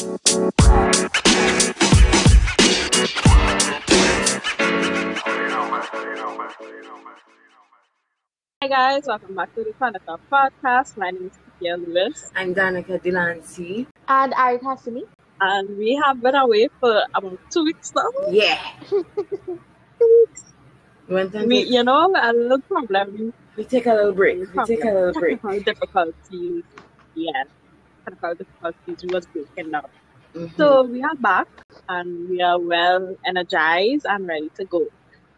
Hi guys, welcome back to the Chronicle Podcast. My name is Kia Lewis, I'm Danica Delancey. And Ari Cassidy. and we have been away for about two weeks now. Yeah. We went and We, take- you know, a little problem. we take a little break. We take a little break. Technical difficulties. Yeah, technical difficulties was breaking down. Mhm. So we are back and we are well energized and ready to go.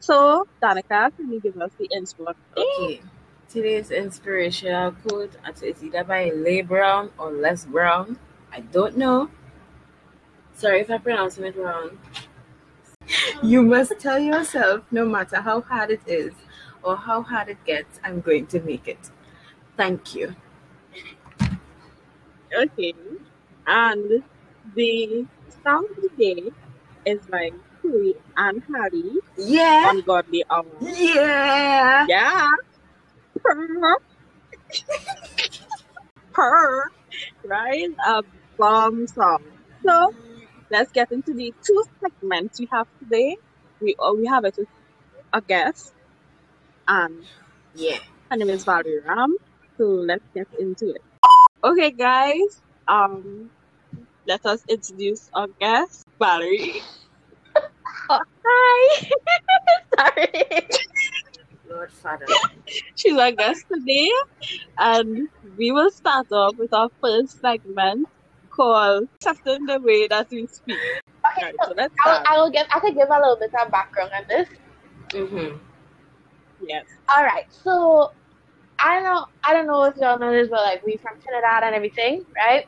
So, Danica, can you give us the inspo? okay. Today's inspirational quote is either by Les Brown or Les Brown. I don't know. Sorry if I'm pronouncing it wrong. You must tell yourself no matter how hard it is or how hard it gets, I'm going to make it. Thank you. Okay. And the song of the day is by Chloe and Halle, Yeah. Ungodly Hour. Yeah. Yeah. Purr. Purr. Right? A bomb song. So let's get into the two segments we have today. We oh, we have it with a guest and Yeah. her name is Valarie Ram. So let's get into it. Okay guys, um let us introduce our guest, Valarie. Hi. Sorry. Lord Father. She's our guest today, and we will start off with our first segment called Accepting the Way That We Speak. Okay, Alright, so so let's I'll. I will give. I could give a little bit of background on this. Mm-hmm. Yes. All right. So I don't know. I don't know if y'all know this, but like we from Trinidad and everything, right?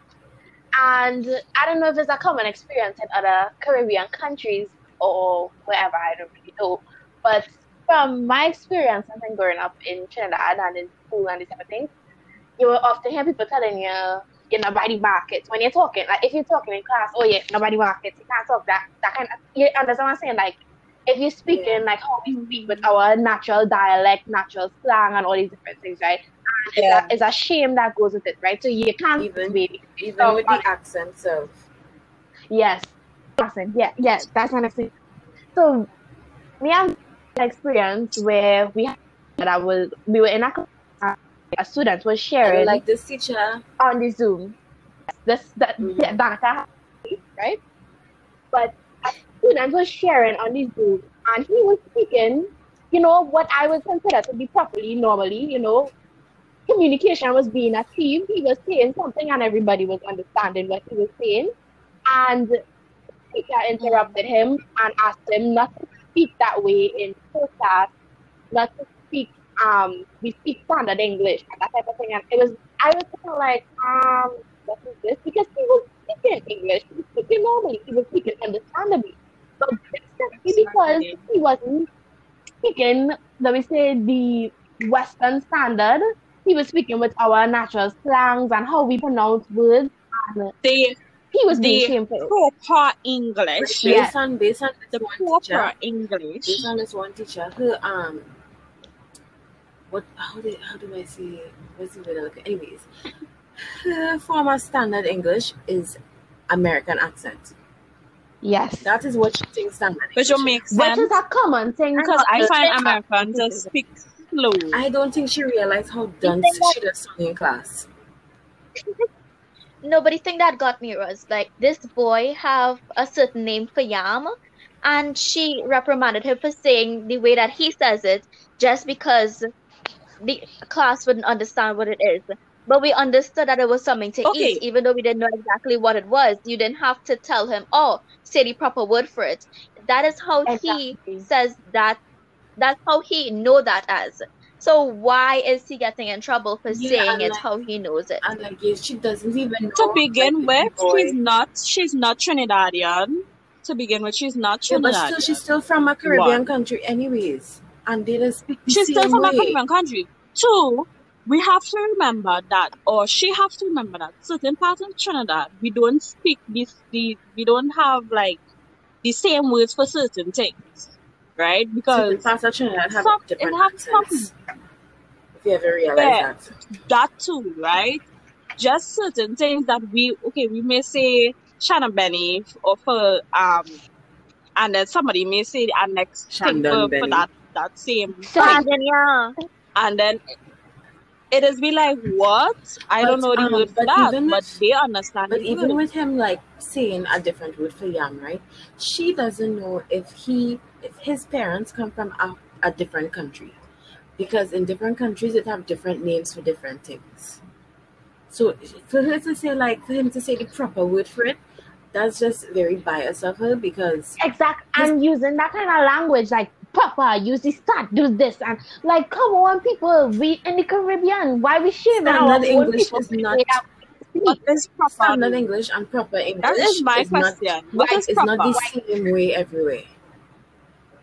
And I don't know if it's a common experience in other Caribbean countries or wherever. I don't really know. But from my experience, I think growing up in Trinidad and in school and these type of things, you will often hear people telling you, you nobody markets when you're talking. Like if you're talking in class, oh yeah, nobody markets. You can't talk that that kind of. You understand what I'm saying? Like if you're speaking like how we speak with our natural dialect, natural slang, and all these different things, right? And Yeah. it's, a, it's a shame that goes with it, right? So you can't Even- Even So, with the accents of Yes. Awesome. Yeah, yeah, that kind of thing. So we have an experience where we had that I was we were in a class, a student was I sharing like this teacher. on the Zoom. This that Mhm. yeah, that right? But a student was sharing on the Zoom and he was speaking, you know, what I would consider to be properly normally, you know, communication was being achieved. He was saying something and everybody was understanding what he was saying. And teacher interrupted him and asked him not to speak that way in class, not to speak um we speak standard English and that type of thing. And it was I was kind of like, um, what is this? Because he was speaking English, he was speaking normally, he was speaking understandably. But simply because he wasn't speaking, let me say, the Western standard, he was speaking with our natural slangs and how we pronounce words. And The, he was being the shameful. proper English. Based Yeah. on based on The this one proper teacher, English. based on this one teacher, her um, what how do how do I say? What's the way to look at? Anyways, her form of standard English is American accent. Yes. That is what she thinks standard. Which English will is. make Which is a common thing. because I find Americans just speak slow. I don't think she realized how dunce think that- she does song in class. No, but the thing that got me was like this boy have a certain name for Yam, and she reprimanded him for saying the way that he says it, just because the class wouldn't understand what it is. But we understood that it was something to Okay. eat, even though we didn't know exactly what it was. You didn't have to tell him, "Oh, say the proper word for it." That is how Exactly. he says that. That's how he know that as. So why is he getting in trouble for Yeah, saying and it like- how he knows it? And like she doesn't even know. To begin like, with, boy- she's not she's not Trinidadian. To begin with, she's not Yeah, but still, she's still from a Caribbean One. country, anyways, and they just speak the She's still same from a. Caribbean country. Two, we have to remember that, or she have to remember that certain parts of Trinidad, we don't speak this, the, we don't have like the same words for certain things, right? Certain Because parts of Trinidad have some- different it have accents. If you ever realize Yeah. that. that too, right? Just certain things that we, okay, we may say chadon beni or for um, and then somebody may say the next thing for, for that that same Shandon, yeah. and then it is be like what I don't know But, the um, word for but that, even but if- they understand. But the even word. with him like saying a different word for yam, right? She doesn't know if he if his parents come from a, a different country. Because in different countries it have different names for different things. So for her to say like for him to say the proper word for it, that's just very biased of her because Exact and using that kind of language like Papa, you this start, do this and like come on people, we in the Caribbean, why we shaming our Standard own English is not- that we what speak? is proper? standard English and proper English That is my is not, question. What right, is it's not the same way everywhere.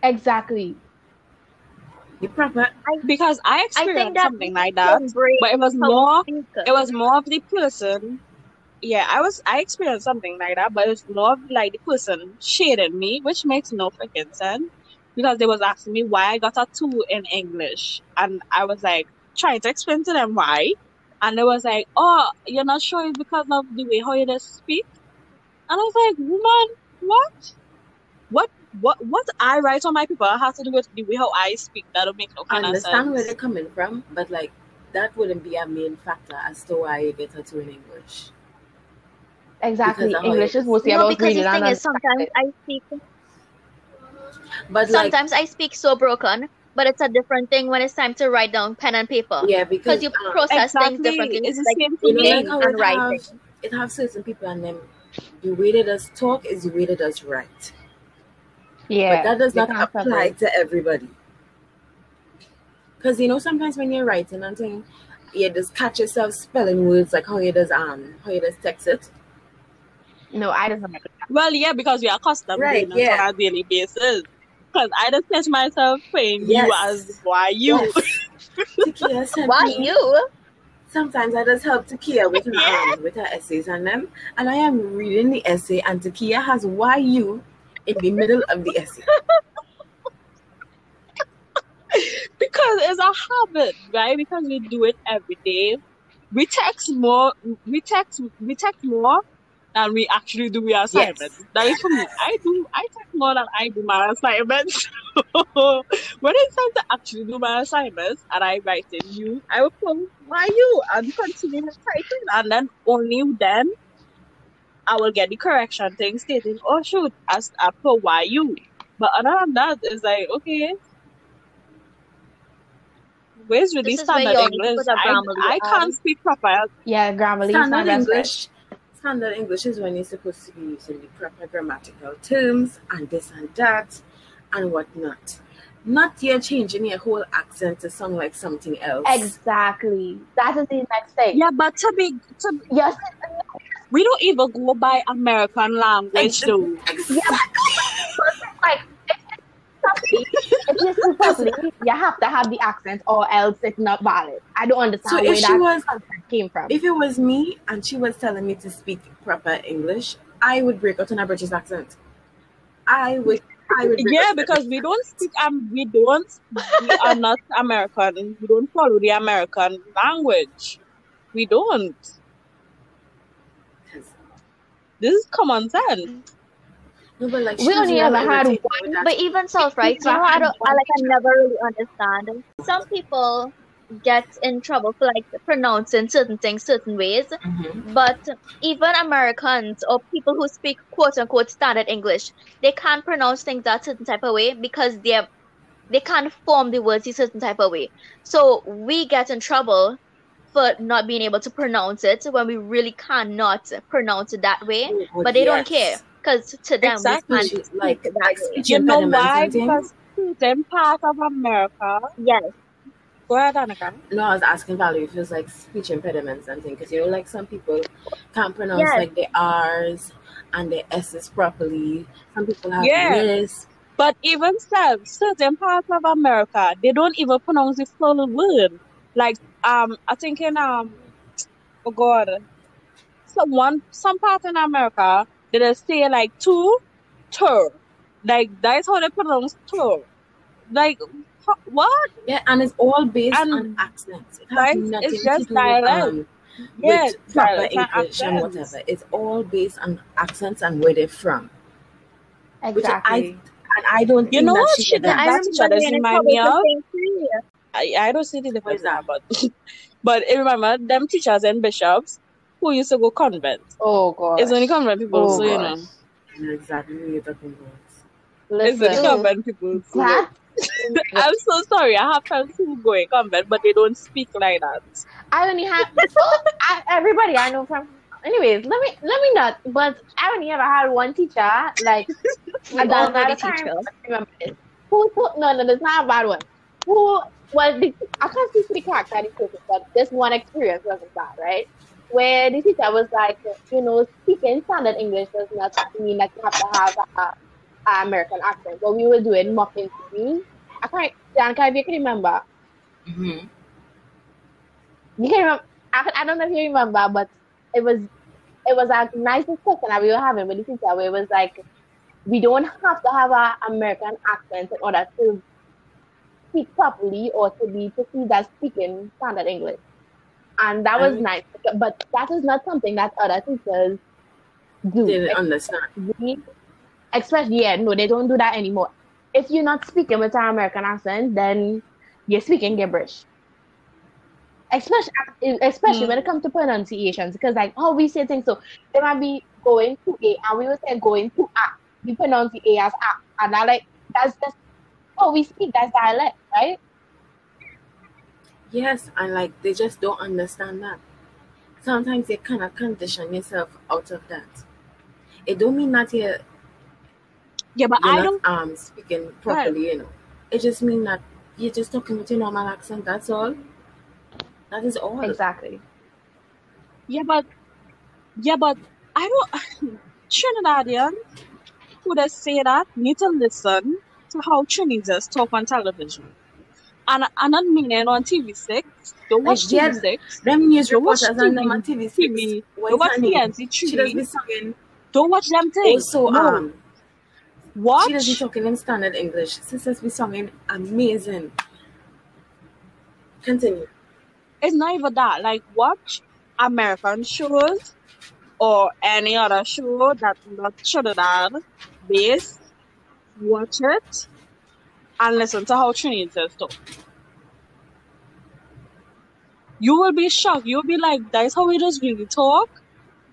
Exactly. The proper Because I I think experienced that something like that, but it was more we it was more of the person yeah i was i experienced something like that but it was more of like the person shaded me which makes no freaking sense because they was asking me why i got a two in english and i was like trying to explain to them why and they was like oh you're not sure it's because of the way how you just speak and i was like woman what what what what i write on my paper has to do with the way how i speak that don't make no I kind of understand where they're coming from, but like that wouldn't be a main factor as to why you get a two in English. Exactly. Because of how English is mostly No, about because the reading and thing is, sometimes. I speak, But like, sometimes I speak so broken, but it's a different thing when it's time to write down pen and paper. yeah, because Because you um, process things exactly differently, it's the like same you know, thing like reading how and it writing. have it have certain people and them the way they does talk is the way they does write. Yeah. but that does not apply separate. to everybody. Because you know, sometimes when you're writing and thing, you just catch yourself spelling words like how you does um how you just text it. No, I don't know. Well, yeah, because we are accustomed Right, doing it yeah. on a daily basis. Because I just catch myself saying you as why you. Yes. Why me- you? Sometimes I just help Takia with her um, with her essays and them, and I am reading the essay, and Takia has "why you" in the middle of the essay. Because it's a habit, right? Because we do it every day. We text more. We text. We text more than we actually do our assignments. That is for me. I do. I take more than I do my assignments. when it's time to actually do my assignments and I write in you, I will put why you and continue typing, and then only then I will get the correction thing stating, oh shoot, as I put why you. But other than that, it's like okay. Where's really This is where standard you all need to English? put a I, Grammarly I can't speak proper. Yeah, Grammarly is Standard not. English. Standard English is when you're supposed to be using the proper grammatical terms and this and that and whatnot. Not you're changing your whole accent to sound like something else. Exactly. That is the next thing. Yeah, but to be to Yes. we don't even go by American language Ex- though. Like, if you speak properly, you have to have the accent or else it's not valid. I don't understand So where if she that was- came from. If it was me and she was telling me to speak proper English, I would break out in a British accent. I would. I would. Yeah, because we don't speak um we don't we are not American. We don't follow the American language. We don't. This is common sense. No, but like We only ever had one. But even self, right? You know, I don't, I like, I never really understand. Some people get in trouble for like pronouncing certain things certain ways, Mhm. but even Americans or people who speak quote unquote standard English, they can't pronounce things that certain type of way because they're they can't form the words a certain type of way. So we get in trouble for not being able to pronounce it when we really cannot pronounce it that way. But they don't care because to them Exactly. we She- like speak like that You know why? Because certain part of America. Yes. Go ahead, Annika. No, I was asking Valarie if it was like speech impediments and things, because you know, like some people can't pronounce Yes. like the R's and the S's properly. Some people have yes. this. But even so, certain parts of America, they don't even pronounce the full word. Like um, I think in um, oh God, so one some part in America they just say like two, tur, like that's how they pronounce tur. Like wh- what? Yeah, and it's all based And on accents. It has guys, nothing it's to just do with dialect. um, Yeah, with proper dialects and English and accents. whatever. It's all based on accents and where they're from. Which Exactly. I and I don't You think know that what she did that that. Teacher does when remind it's me of? the same thing. I, I don't see the difference now, but but I remember them teachers and bishops who used to go convent. oh god. It's only convent people, Oh so you gosh. know. I know exactly who you're talking about. It's only Listen, convent people. So. that I'm so sorry. I have friends who go in convent, but they don't speak like that. I only have I, everybody I know from. Anyways, let me let me not. But I only ever had one teacher like We And all know the at time, teacher. I remember this. Who took no no, that's not a bad one. Who was the I can't speak for the character of the person, but this one experience wasn't bad, right? Where the teacher was like, you know, speaking standard English does not mean that you have to have a, a American accent. But we were doing mock me. I can't Dan, can you can remember? Mm-hmm. You can remember I, I don't know if you remember, but it was it was a nice discussion that we were having with the teacher where it was like we don't have to have an American accent in order to speak properly or to be perceived as speaking standard English. And that was Um, nice. But that is not something that other teachers do. Didn't understand. We, especially, yeah, no, they don't do that anymore. If you're not speaking with an American accent, then you're speaking gibberish. Especially, especially when it comes to pronunciations, because like how we say things, so they might be going to A, and we would say going to A. We pronounce the A as A, and I like that's just how we speak. That's dialect, right? Yes, and like they just don't understand that. Sometimes you cannot condition yourself out of that. It don't mean that you're, Yeah, but you're I not don't. um speaking properly, you know. It just means that you're just talking with your normal accent, that's all. That is all. Exactly. Yeah, but yeah, but I don't. Trinidadians who does say that need to listen to how Trinidadians talk on television. And I'm not meaning on TV6. Don't watch Like, yeah, TV6. Them news Don't watch and TV, on TV six. TV. Don't watch? TNT She does be singing Don't watch them things. also no. um she does be talking in standard English. Sisters be singing amazing. Continue. It's not even that. Like, watch American shows or any other show that not Trinidad based. Watch it and listen to how Trinidadians talk. You will be shocked. You'll be like, that's how we just really talk.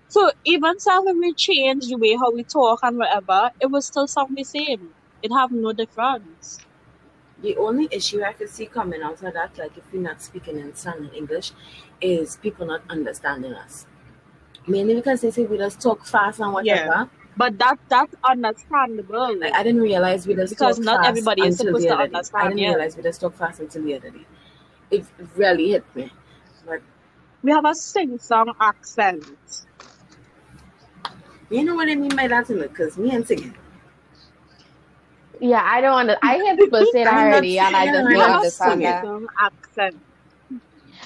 So even so when we change the way how we talk and whatever, it will still sound the same. It have no difference. The only issue I could see coming out of that, like if we're not speaking in standard English, is people not understanding us. Mainly because they say we just talk fast and Yeah. Whatever. But that that's understandable. Like I didn't realize we just Because talk not fast everybody is until supposed the to other day. I didn't yeah. realize we just talk fast until the other day. It really hit me. Like we have a sing song accent. you know what I mean by that, because me and singing. Yeah, I don't under, I hear people say that already, and I just don't have not a understand singing. that. accent.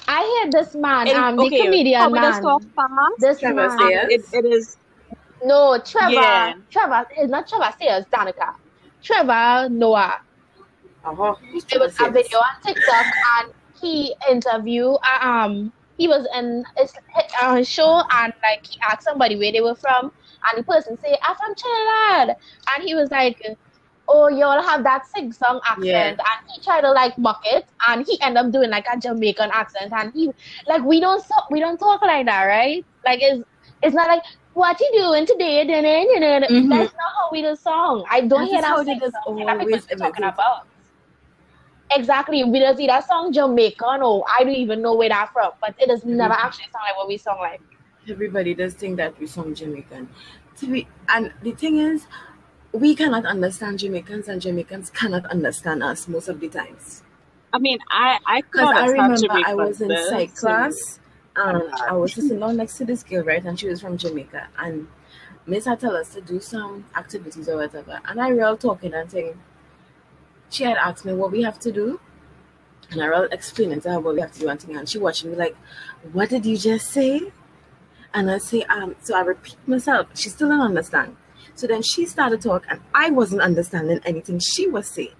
I hear this man, It, um, the okay, comedian how we just man. This Trevor man. Sayers. It, it is No, Trevor. Yeah. Trevor is not Trevor Sayers, Danica. Trevor Noah. Uh-huh. It was a video on TikTok, and he interviewed. uh, Um, he was in his, uh, show, and like he asked somebody where they were from, and the person say, "I'm from Trinidad," and he was like. Oh, you all have that sing song accent, Yeah. and he tried to like mock it, and he ended up doing like a Jamaican accent, and he like we don't so, we don't talk like that, right? Like it's it's not like what you doing today, da, da, da, da, da. Mhm. that's not how we do song. I don't hear that sing just song always talking about. Exactly. We don't see that song Jamaican or I don't even know where that from, but it does never Mhm. actually sound like what we sound like. Everybody does think that we sound Jamaican. To be, and the thing is, we cannot understand Jamaicans, and Jamaicans cannot understand us most of the times. I mean I I could I remember I was in psych class, and I was sitting down next to this girl, right, and she was from Jamaica, and Miss had tell us to do some activities or whatever, and I real talking and saying, she had asked me what we have to do, and I real explaining to her what we have to do and thing, and she watching me like, what did you just say? And I say, um, so I repeat myself. She still didn't understand. So then she started talk, and I wasn't understanding anything she was saying.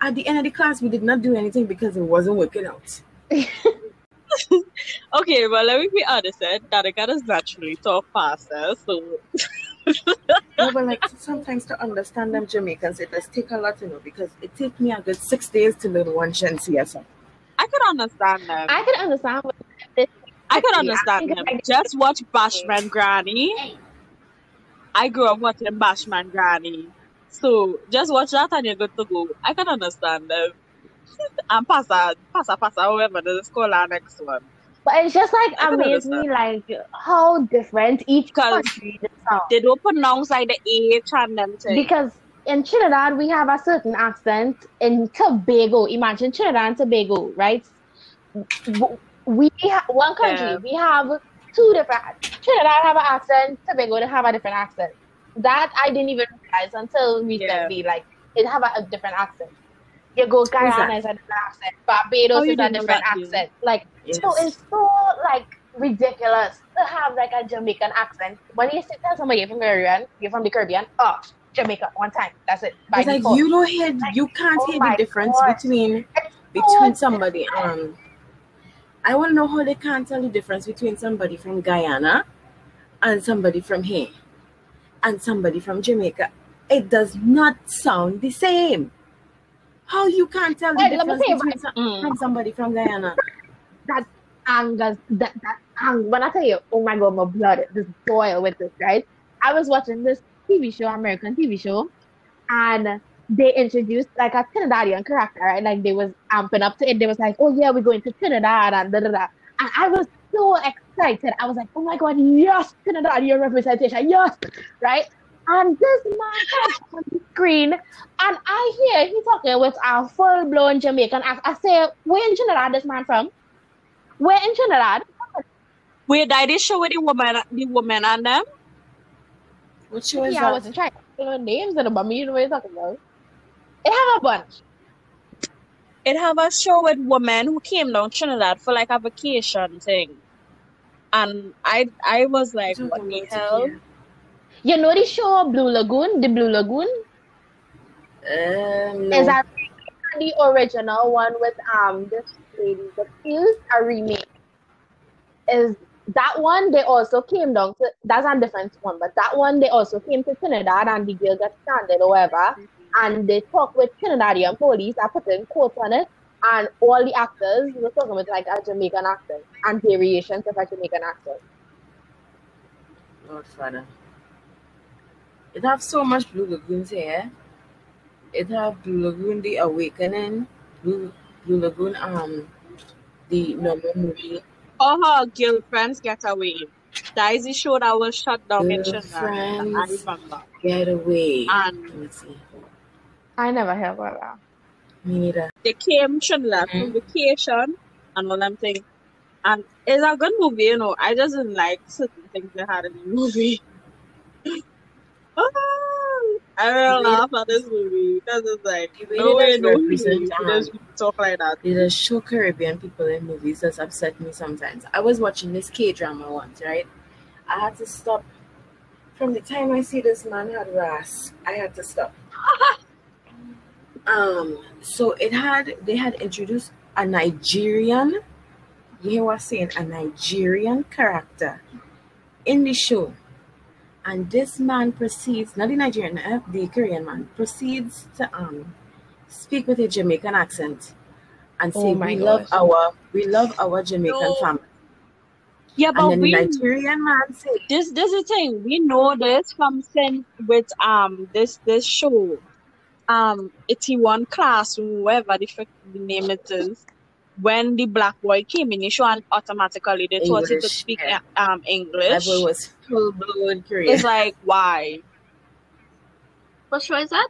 At the end of the class, we did not do anything because it wasn't working out. Okay, well, let me be honest. Eh? Danica does naturally talk faster, so No, but like sometimes to understand them Jamaicans, it does take a lot, you know, because it takes me a good six days to learn one Shensi or something. I could understand them. I can understand what this I could understand think them. I- Just watch Bashment Granny. I grew up watching Bashment Granny. So just watch that and you're good to go. I can understand them. Ah, and passa, passa, passa, however, the call our next one. But it's just like I amazed me like how different each country sound. They don't pronounce like the H and them thing. Because in Trinidad we have a certain accent. In Tobago, imagine Trinidad and Tobago, right? We ha- one country Yeah. we have two different. Trinidad have an accent. Tobago they have a different accent. That I didn't even realize until recently. Like it have a, a different accent. You go Guyana that? is a different accent. Barbados Oh, is a different that, Dean? accent. Like Yes. so it's so like ridiculous to have like a Jamaican accent. When you sit tell somebody you're from Caribbean, you're from the Caribbean, oh Jamaica one time. That's it. By It's like you don't hear, you can't Oh hear the difference God. between It's between somebody. Um, I want to know how they can't tell the difference between somebody from Guyana and somebody from here and somebody from Jamaica. It does not sound the same. How you can't tell the Hey, let me difference between some, Mm. from somebody from Guyana? that anger that that anger. When I tell you, oh my god, my blood just boil with this, right? I was watching this TV show, American TV show, and they introduced like a Trinidadian character, right? Like they was amping up to it. They was like, oh yeah, we're going to Trinidad and da da da. And I was so excited. I was like, oh my god, yes, Trinidadian representation, yes, right? And this man comes on the screen, and I hear he talking with a full blown Jamaican accent. I say, where in Trinidad this man from? Where in Trinidad? Wait, did they show with the woman, the woman and them? What show is Yeah, I that? wasn't trying to know names and about me. You know what you're talking about? It have a bunch. It have a show with women who came down Trinidad for like a vacation thing. And I I was like, what the about hell? Tequila. You know the show Blue Lagoon? The Blue Lagoon Um, is no. a the original one with um this lady, but is a remake. Is that one they also came down to that's a different one, but that one they also came to Trinidad and the girl got stranded or whatever. And they talk with Trinidadian police, I put in quotes on it, and all the actors were talking with like a Jamaican accent and variations of a Jamaican accent. Lord Father. It have so much Blue Lagoons here. It have Blue Lagoon The Awakening, Blue Blue Lagoon um the normal movie. All her girlfriends get away. That is the show that was shut down in Trinidad. and I Girlfriends. Getaway. Let And me see. I never heard about that. Me neither. they came Trinidad for Mhm. vacation and all them things. And it's a good movie, you know. I just didn't like certain things they had in the movie. I really laugh at this movie because it's like, The way no way, no way, represent, you just talk like that. They just show Caribbean people in movies that's upset me sometimes. I was watching this K drama once, right? I had to stop. From the time I see this man had ras, I had to stop. um, so it had they had introduced a Nigerian. You hear what I'm saying? A Nigerian character in the show. And this man proceeds, not the Nigerian, uh, the Korean man, proceeds to um speak with a Jamaican accent and Oh say my we love our we love our Jamaican No. family. Yeah, but then we the Nigerian man said, this this is the thing. We know this from sin with um this this show. Um Itaewon classroom, whatever the, frick the name it is. When the black boy came in the show and automatically they taught him to speak yeah. um English. boy was full blown Korean. It's like why? What show is that?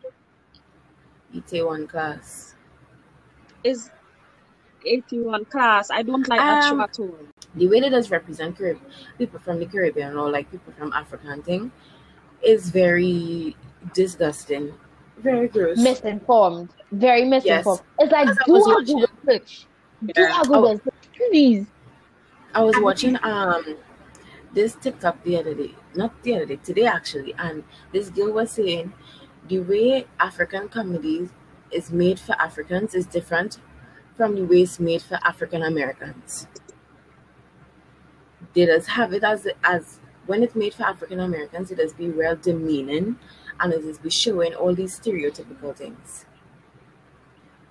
one class. Is Itaewon class. I don't like that show Um, at all. The way they does represent Carib- people from the Caribbean or like people from African thing is very disgusting. Very gross. Misinformed. Very misinformed. It's like As I do was a watching- Google search. Do Google. Please. I was watching um this TikTok the other day, not the other day, today actually, and this girl was saying the way African comedies is made for Africans is different from the way it's made for African Americans. they just have it as as when it's made for African Americans, it does be real demeaning and it just be showing all these stereotypical things.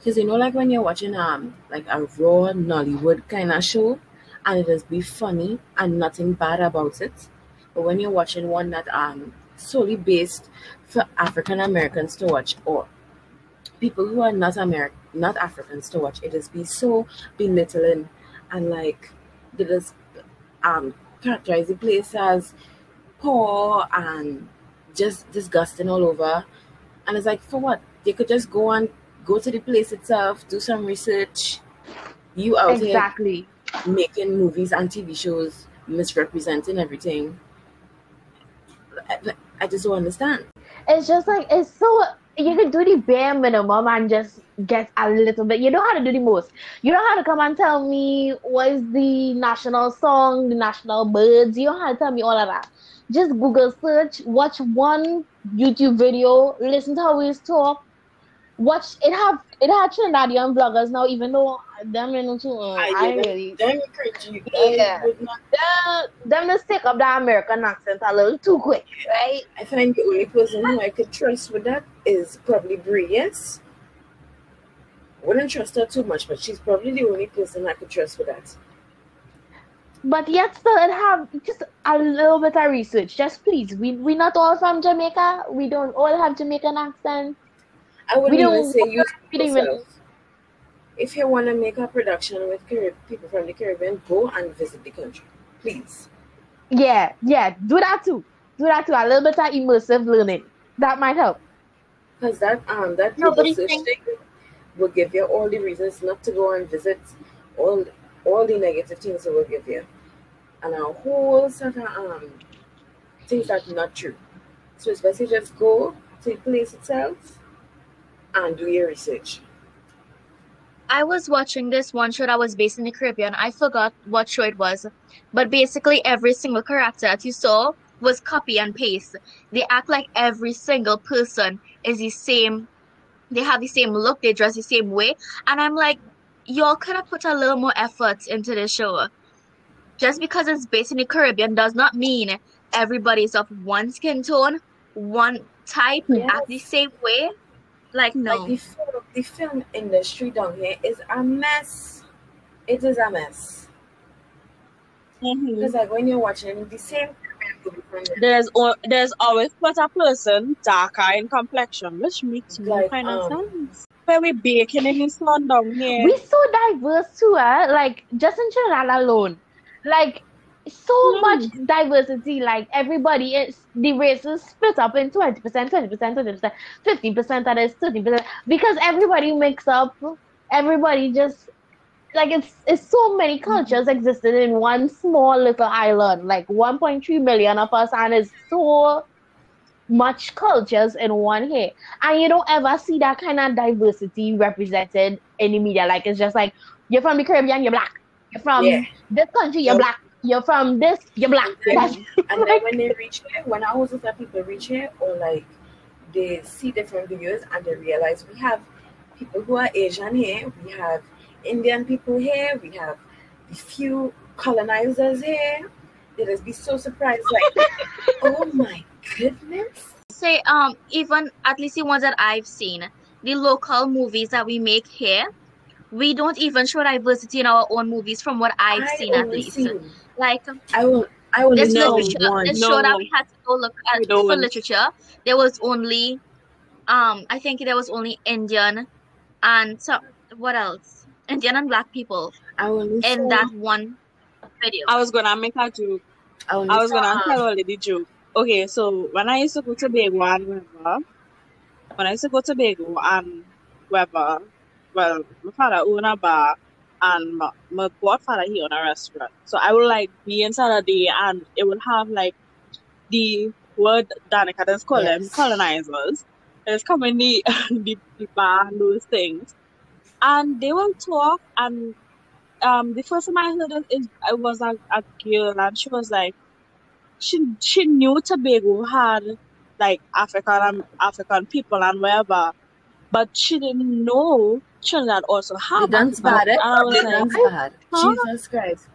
Cause you know, like when you're watching um like a raw Nollywood kind of show, and it just be funny and nothing bad about it. But when you're watching one that um solely based for African Americans to watch or people who are not American, not Africans to watch, it just be so belittling and like they just um characterize the place as poor and just disgusting all over. And it's like for what? They could just go and go to the place itself, do some research. You out Exactly. here making movies and TV shows, misrepresenting everything. I, I just don't understand. It's just like it's so you can do the bare minimum and just get a little bit. You know how to do the most. You know how to come and tell me what is the national song, the national birds. You know how to tell me all of that. Just Google search, watch one YouTube video, listen to how we talk. Watch it have it had Trinidadian bloggers now, even though them you know too. Uh, I, I really Damn cringy. Yeah. Not them, them just take up the American accent a little too quick, right? I find the only person who I could trust with that is probably Brie. Yes, wouldn't trust her too much, but she's probably the only person I could trust with that. But yet still it have just a little bit of research. Just please. We we not all from Jamaica. We don't all have Jamaican accent. I wouldn't We even say use we even- yourself. If you want to make a production with Carib- people from the Caribbean, go and visit the country, please. Yeah, yeah. Do that too. Do that too. A little bit of immersive learning. That might help. Because that um that No, but Google you search think- thing will give you all the reasons not to go and visit all all the negative things it will give you. And a whole set of um things that are not true. So it's best just go to the place itself and do your research. I was watching this one show that was based in the Caribbean. I forgot what show it was, but basically every single character that you saw was copy and paste. They act like every single person is the same. They have the same look. They dress the same way, and I'm like, y'all could have put a little more effort into this show. Just because it's based in the Caribbean does not mean everybody's of one skin tone, one type, Yes. act the same way. Like no. Like the film, the film industry down here is a mess. It is a mess. Mhm. Because like when you're watching the same Caribbean movie from the There's al- there's always but a person darker in complexion, which makes no Like, kind of um, sense. Where we baking in this sun down here. We so diverse too, eh? Like just in Trinidad alone. Like so Mm. much diversity. Like everybody is the races split up in 20%, 20%, 20%, 15% that is 30%. Because everybody mix up. Everybody just like it's it's so many cultures existed in one small little island. Like 1.3 million of us and it's so much cultures in one here. And you don't ever see that kind of diversity represented in the media. Like it's just like you're from the Caribbean, you're black. You're from Yeah. this country, you're Yep. black. You're from this, you're black. Yeah. That's And then when they reach here, when I was that people reach here, or like they see different videos and they realize we have people who are Asian here, we have Indian people here, we have the few colonizers here. They just be so surprised, like, oh my goodness. say um even at least the ones that I've seen, the local movies that we make here, we don't even show diversity in our own movies from what I've I seen at least. seen- Like I will. I only this know literature, one. this No, show that we had to go look at We for don't. literature, there was only um I think there was only Indian and some what else? Indian and black people I will in saw- that one video. I was gonna make a joke. I, only I was gonna tell already the joke. Okay, so when I used to go to Bago and wherever, when I used to go to Bago and wherever, well, my father owned a bar and my, my godfather he owned a restaurant. So I would like be inside a day and it would have like the word Danica does call them Yes. colonizers. It's coming the, the the bar and those things. And they will talk and um the first time I heard it is I was a, a girl and she was like she she knew Tobago had like African African people and wherever, but she didn't know Trinidad also had dance bad, eh? And I was like, huh? Jesus Christ.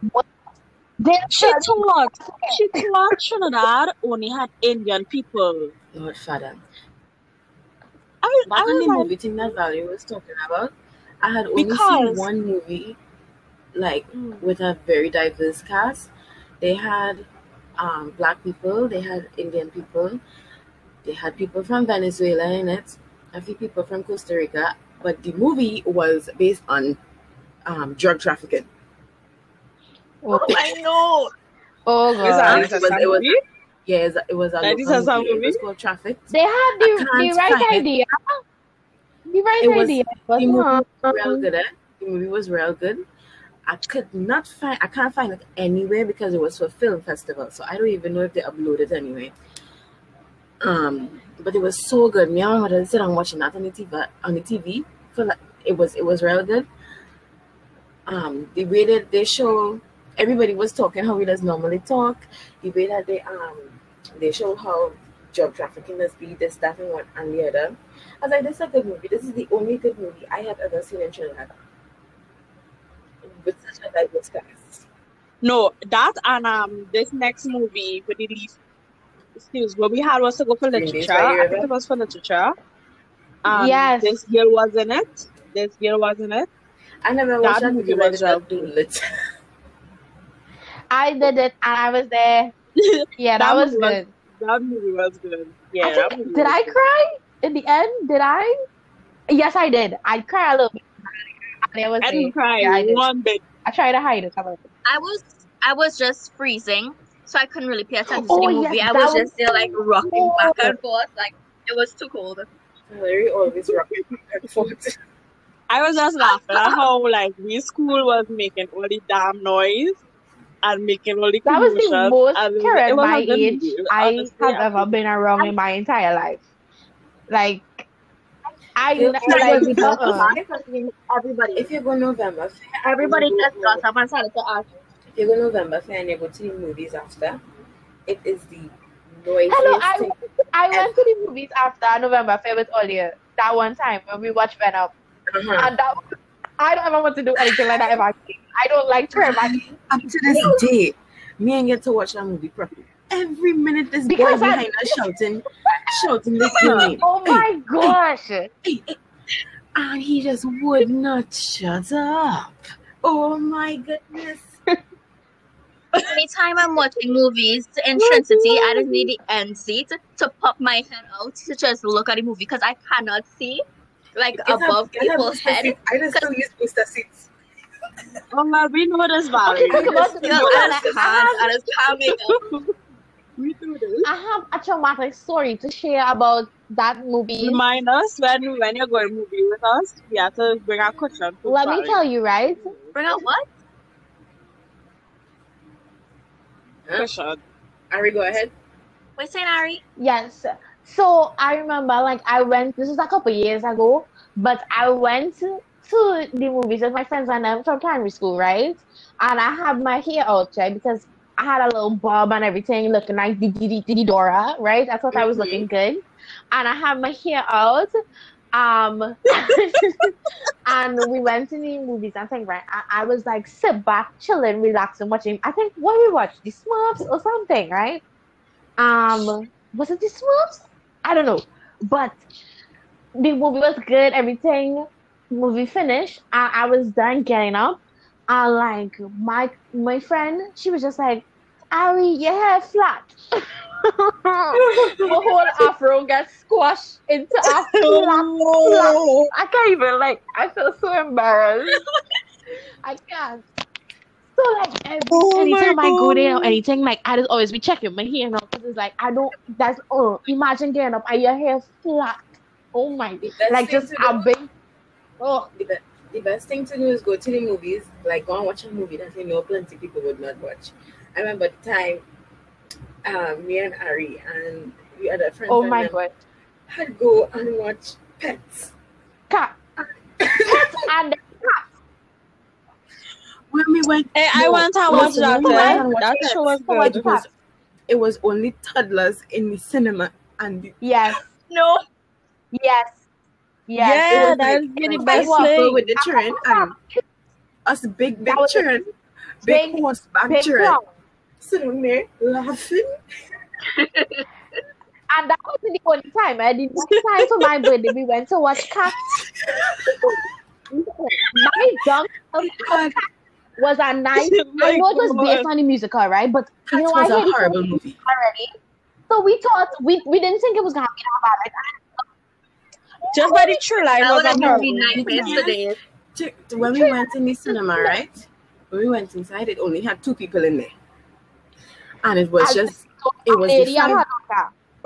Then She thought she thought Trinidad only had Indian people. Lord Father. I was, Back I on the like, movie thing that Valarie was talking about, I had only Because- seen one movie like Mm. with a very diverse cast. They had um, black people, they had Indian people, they had people from Venezuela in it, a few people from Costa Rica, but the movie was based on um, drug trafficking. Oh, I know. oh Is god. that it was- it was- Yeah, it was- a That is local a movie. It was called Trafficked. They had the, the right find it. idea. The right It was- idea. But the movie was real good. Eh? The movie was real good. I could not find. I can't find it anywhere because it was for film festival. So I don't even know if they uploaded it anyway. Um, but it was so good. Me and my mother sit and watching that on the TV. On the TV, for like it was it was real good. Um, the way that they show everybody was talking how we does normally talk. The way that they um they show how job trafficking must be this that and one and the other. I was like, this is a good movie. This is the only good movie I have ever seen in Trinidad. With such a diverse cast. No, that and um this next movie with the least excuse what we had was to go for Green Days literature. by I think it was for literature. Um, Yes. This girl was in it. This girl was in it. I never watched That that movie movie. was I did do it. I did it and I was there. Yeah, that, That was was- good. That movie was good. Yeah, I think- movie did was I good. cry in the end? Did I? Yes, I did. I cried a little bit. There was I didn't a- cry Yeah, I did. one bit. I tried to hide it. a little bit. I was I was just freezing, so I couldn't really pay attention Oh, to the yes, movie. I was was just there like rocking cool. back and forth, like it was too cold. Valarie always rocking back and forth. I was just laughing at how like we school was making all the damn noise and making all the That was the most and it was- Karen it was a my age movie. I Honestly, have ever been around in my entire life. Like, I You like, know, like, like, uh-uh. Everybody, If you go November everybody you just go- got up and started to ask. If you go November Fair and you go to the movies after, it is the noisiest Hello, I, thing. I went to the movies after November Fair with Olia that one time when we watched Venom. Uh-huh. And that was, I don't ever want to do anything like that ever again. I don't like Trevor. Up to this day, me ain't get to watch that movie properly. Every minute this boy Because I- behind us shouting, shouting this girl name. Oh my gosh. Hey, hey. And he just would not shut up. Oh my goodness. Anytime I'm watching movies in Trincity, I just need the end seat to pop my head out to just look at the movie because I cannot see like Get above get people's booster head. seats. I just still use booster seats. Oh my, we know this, Valarie. Okay, we, talk about just- Well, I can't, and it's coming up. we do this. I have a traumatic story to share about that movie. Remind us when when you're going movie with us, we have to bring our cushion. to Let me tell you, right? Bring out what? Cushion. Ari, go ahead. What's saying Ari? Yes. So I remember, like, I went. This was a couple years ago, but I went to the movies with my friends and them from primary school, right? And I had my hair out, right? Because I had a little bob and everything, looking like the Didi Didi Dora, right? I thought I was Mhm. looking good, and I had my hair out. Um, and we went to the movies. I think, right? I, I was like sit back, chilling, relaxing, watching. I think what we watched, the Smurfs or something, right? Um, was it the Smurfs? I don't know, but the movie was good. Everything, movie finished. I, I was done getting up. And like my my friend, she was just like, "Ari, your hair flat." the whole afro got squashed into a flat Oh, I can't even like. I feel so embarrassed. I can't. So like every, Oh anytime I go there or anything, like I just always be checking my hair now because it's like I don't. That's oh, imagine getting up and your hair flat. Oh my, The best like just to a do- big. Oh, the, the best thing to do is go to the movies, like go and watch a movie that you know plenty people would not watch. I remember the time um, me and Ari and the other friends oh my god, had go and watch Pets. cat, cat and When we went, Hey, I want to watch that. we went eh? and watched That Pets. show was good. it was, it was only toddlers in the cinema, and the, yes, No. yes, yes. Yeah, it was that's like really best waffle thing. with the children and us big big That was- children big Big- horseback Big dread. crowd. Sitting there laughing. And that wasn't the only time. Eh? The next time for my birthday, we went to watch Cats. my jump of Cats was a night. I know it was based on the musical, right? But you know, was I a hate it horrible movie. already. So we thought we, we didn't think it was gonna be that bad. Like, Just by the true line That was would have a given horrible. nightmares Yeah. today. Check- When we went in the cinema, right? When we went inside, it only had two people in there. And it was just, uh, it was the lady five-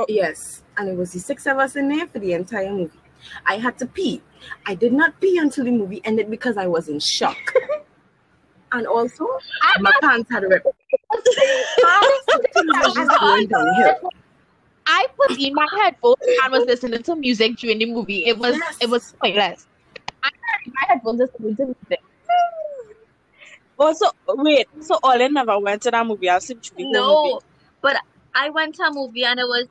Yes, and it was the six of us in there for the entire movie. I had to pee. I did not pee until the movie ended because I was in shock. and also, my pants had ripped. I was just going downhill. I put in my headphones and was listening to music during the movie. It was Yes. it was pointless. I had my headphones listening to music. Also, wait. So Olin never went to that movie. I've seen the whole No, movie. but I went to a movie and it was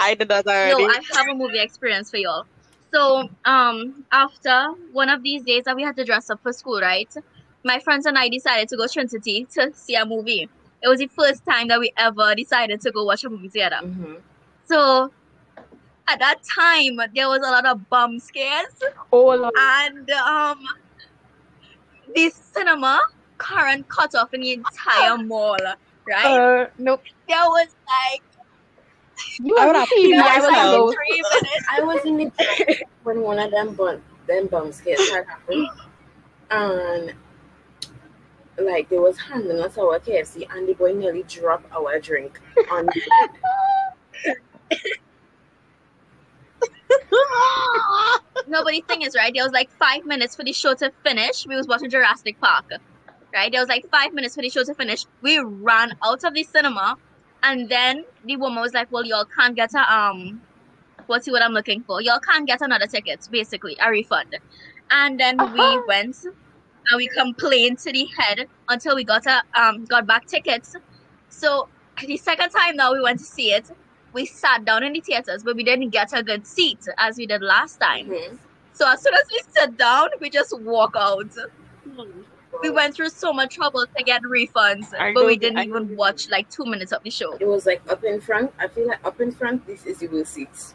I did that already. no. I have a movie experience for y'all. So um, after one of these days that we had to dress up for school, right? My friends and I decided to go Trincity to see a movie. It was the first time that we ever decided to go watch a movie together. Mhm. So at that time, there was a lot of bum scares. Oh Lord. and um the cinema current cut off in the entire mall right Uh, nope. there was like You I would was have TV. peed I was three minutes I was in the when one of them bun them bum scares had happened. And like they was handing us our KFC and the boy nearly dropped our drink on the no but the thing is right there was like five minutes for the show to finish we was watching jurassic park right? There was like five minutes for the show to finish. We ran out of the cinema and then the woman was like well y'all can't get a um what's what i'm looking for? Y'all can't get another ticket basically a refund. And then we Uh-huh. went and we complained to the head until we got a um got back tickets. So the second time now we went to see it we sat down in the theaters but we didn't get a good seat as we did last time. Mhm. so as soon as we sit down we just walk out we went through so much trouble to get refunds I but we didn't I even know. watch like two minutes of the show It was like up in front. I feel like up in front, this is the worst seats.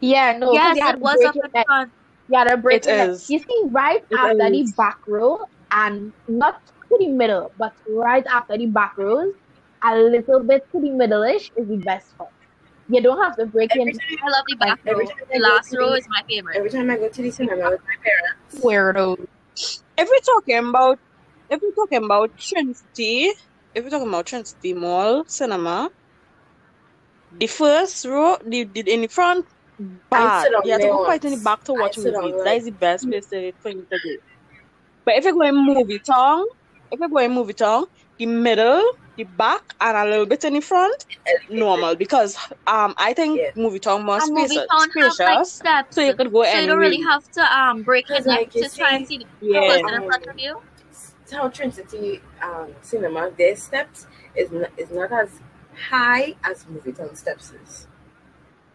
Yeah, no. yes it was up in neck. front You had to break It your You see, right It after is. the back row, and not to the middle, but right after the back rows, a little bit to the middle-ish is the best spot. You don't have to break in. Time, i love the back row every time I the last row the- is my favorite every time I go to the cinema with my parents, Weirdo. If we're talking about if we're talking about Trincity, if we're talking about Trincity Mall Cinema, the first row, the, the in the front, bad. You have to go quite in the back to watch movies. That is the best place to, for you to go. But if you're going movie town, if you're going movie town, the middle, the back, and a little bit in the front, normal because um I think Yeah. movie town more and movie spacious, like steps so you could go so you don't really have to um break your neck like, you to try and see- see the Yeah. person in front of you it's how Trincity um, Cinema, their steps is not, is not as high as Movie Town steps is.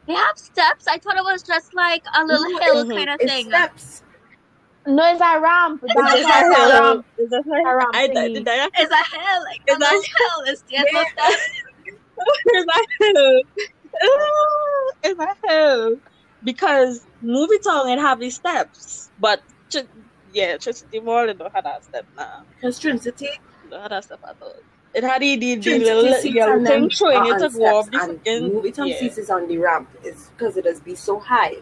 they have steps i thought it was just like a little No, hill Mhm. kind of It's thing steps. No, it's a ramp. It's That's just a a hill. ramp. It's just A a ramp I, I, I it's a hell. like It's a- hell. it's the Yeah. steps it's a hell. It's a hill. Because movie town it have the steps. But Ch- yeah, Trincity Mall it don't have that step now. Because Trincity, It don't have that step at all. It had the, the, the little seats yellow and thing them showing are you on to go up the steps, freaking Movie Town yeah. seats is on the ramp. It's because it does be so high.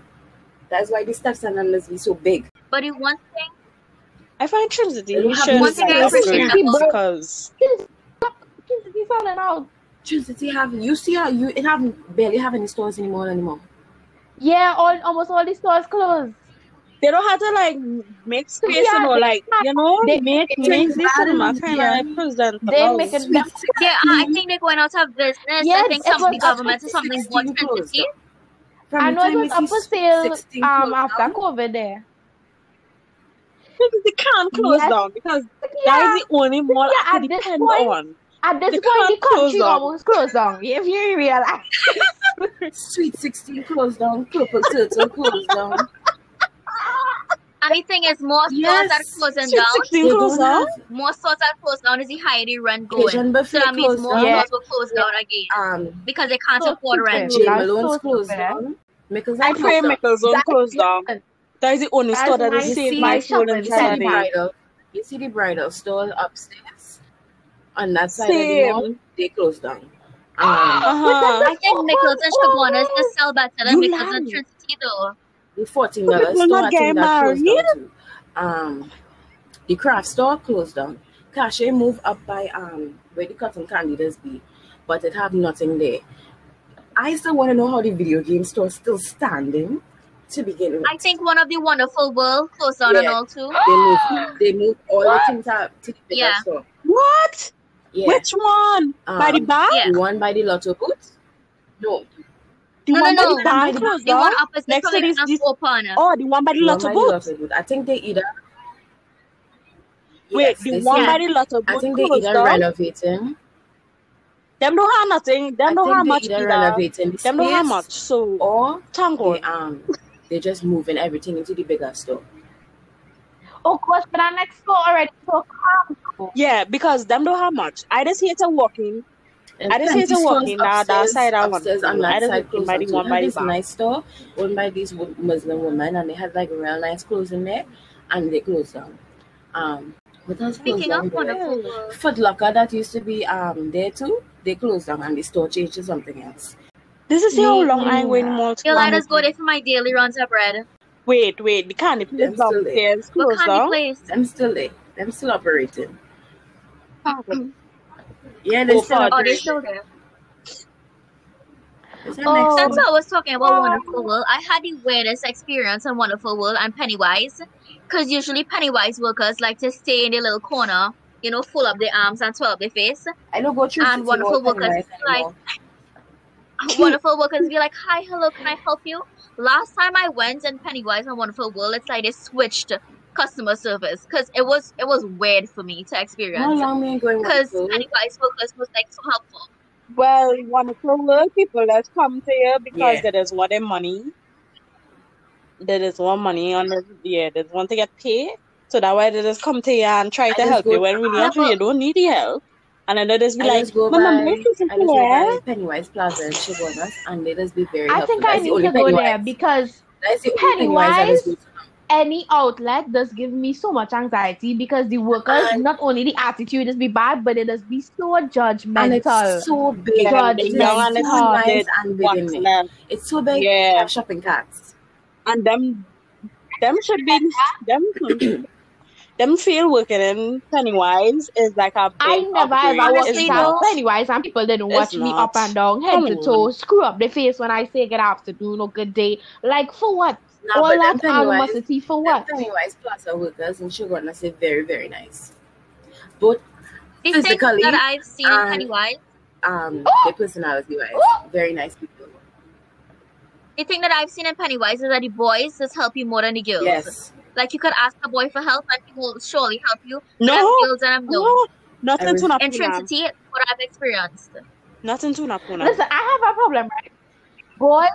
That's why the steps and them does be so big. But the one thing I find Trincity They don't have should one thing I appreciate because Trincity falling out. Trincity have you see how you it have barely have any stores anymore anymore. Yeah, all almost all the stores closed. they don't have to like make space, Yeah, you know, they- like you know, they- make they make make the bad cinema enough, kind of presentable. They make it yeah i think they're going out of business Yes, i think it some was the government or something 16 bought closed. Trincity. I know it was you up for sale 16 um closed after down, COVID there. Trincity can't close Yes. down because Yeah, that is the only mall Yeah, I at could this depend point- on. at this they point the can't close country down. almost closed down. If you realize. Sweet 16 closed down, Purple Turtle closed down. Anything is, more stores Yes. are closing Sweet down. 16 They closed down? have More stores are closed down is the higher the rent going. So that means more down. Stores will close down again Um, because they can't So afford rent. Yeah, Jay Malone's so closed down. Mickles I and pray closed down. Mickle's zone That's closed down. Different. That is the only That's store that my- has You see- my my soul shop in is You see the Saturday. Saturday. bridal. You see the bridal store upstairs. On that side of the mall, they closed down. Um, Uh-huh. I think Mickles and Chaguanas they sell better than You and. Trincity though. the fourteen dollars store, not I think getting that closed married. down too. Um, the craft store closed down. Cache moved up by um where the cotton candy does be, but it have nothing there. I still want to know how the video game store still standing to begin with. I think one of the Wonderful World closed down and all too. they moved they moved all the things up to the bigger Yeah. store. What? Yeah. Which one? by the Um, bar? Yeah. The one by the lotto booth? No. The No, one no, by no. the bar The one- closed The one down? opposite Next to this- of this- open. Oh, the one by the The lotto by booth. booth. I think they either Wait, Yes, the they one said- by the lotto I think they closed either down. renovating. Them don't have nothing. I Them don't think have they much either either. renovating the Them don't have much. So or thank they um they just moving everything into the bigger store. Oh gosh, but our next store already so calm. Yeah, because them don't have much. I just hate to walk in. And I just plenty hate to stores walk in that, that upstairs- side I want to. I just side walk in closed by the one They by this bar. nice store owned by these Muslim women and they had like real nice clothes in there and they closed down. Um what else closed Speaking down of there? Wonderful Foot Locker that used to be um there too, they closed down and the store changed to something else. This is how Me- long I me- wait more to you'll come let us go there for my daily runs of bread. Wait, wait, the candy Them place still there. downstairs What closed candy down. place? Them still there. Them still operating. Hmm. Yeah, they Oh, still fuck. Oh, they operating. still there. It's our Oh. next Since store. I was talking about Oh. Wonderful World, I had the weirdest experience in Wonderful World and Pennywise. Because usually Pennywise workers like to stay in their little corner, you know, full up their arms and twirl up their face. I don't go through and wonderful Mall workers Pennywise like- anymore. Wonderful World workers be like, hi, hello, can I help you? Last time I went in Pennywise and Wonderful World, it's like they switched customer service because it was it was weird for me to experience. long me going Because Pennywise workers was like so helpful. Well, wonderful world people that come to you because Yeah. they just want their money. They just want money on the yeah, There's just want to get paid. So that why they just come to you and try I to help you when really Yeah, actually you don't need the help. And then they just be I like, just go "My by, number I is just go by Pennywise Plaza in Chaguanas and they just be very I helpful. think I That's the need only to go there because That's the only Pennywise I just go to. any outlet does give me so much anxiety because the workers, And- not only the attitude is be bad, but it does be so And judgmental. it's so big. Yeah, God, the it's young like and the two hard lines dead and big in what's there. left. It's so big. Yeah. They have shopping carts. And them them should be them them feel working in Pennywise is like a big I never upgrade. ever walked It's Honestly. Pennywise and people didn't watch me up and down, head Come to on. toe, screw up the face when I say good afternoon or good day. Like for what? Nah, All but them that Pennywise, animosity for what? Pennywise Plaza workers in Chaguanas are very, very nice. Both The Physically, that I've seen in and- Pennywise, um, their personality wise, very nice people. the thing that I've seen in Pennywise is that the boys just help you more than the girls. Yes. Like you could ask a boy for help and he will surely help you. No, As girls and I'm no. no, nothing to In Napuna. Trincity, what I've experienced. Nothing to Napuna. Listen, I have a problem, right? Boys,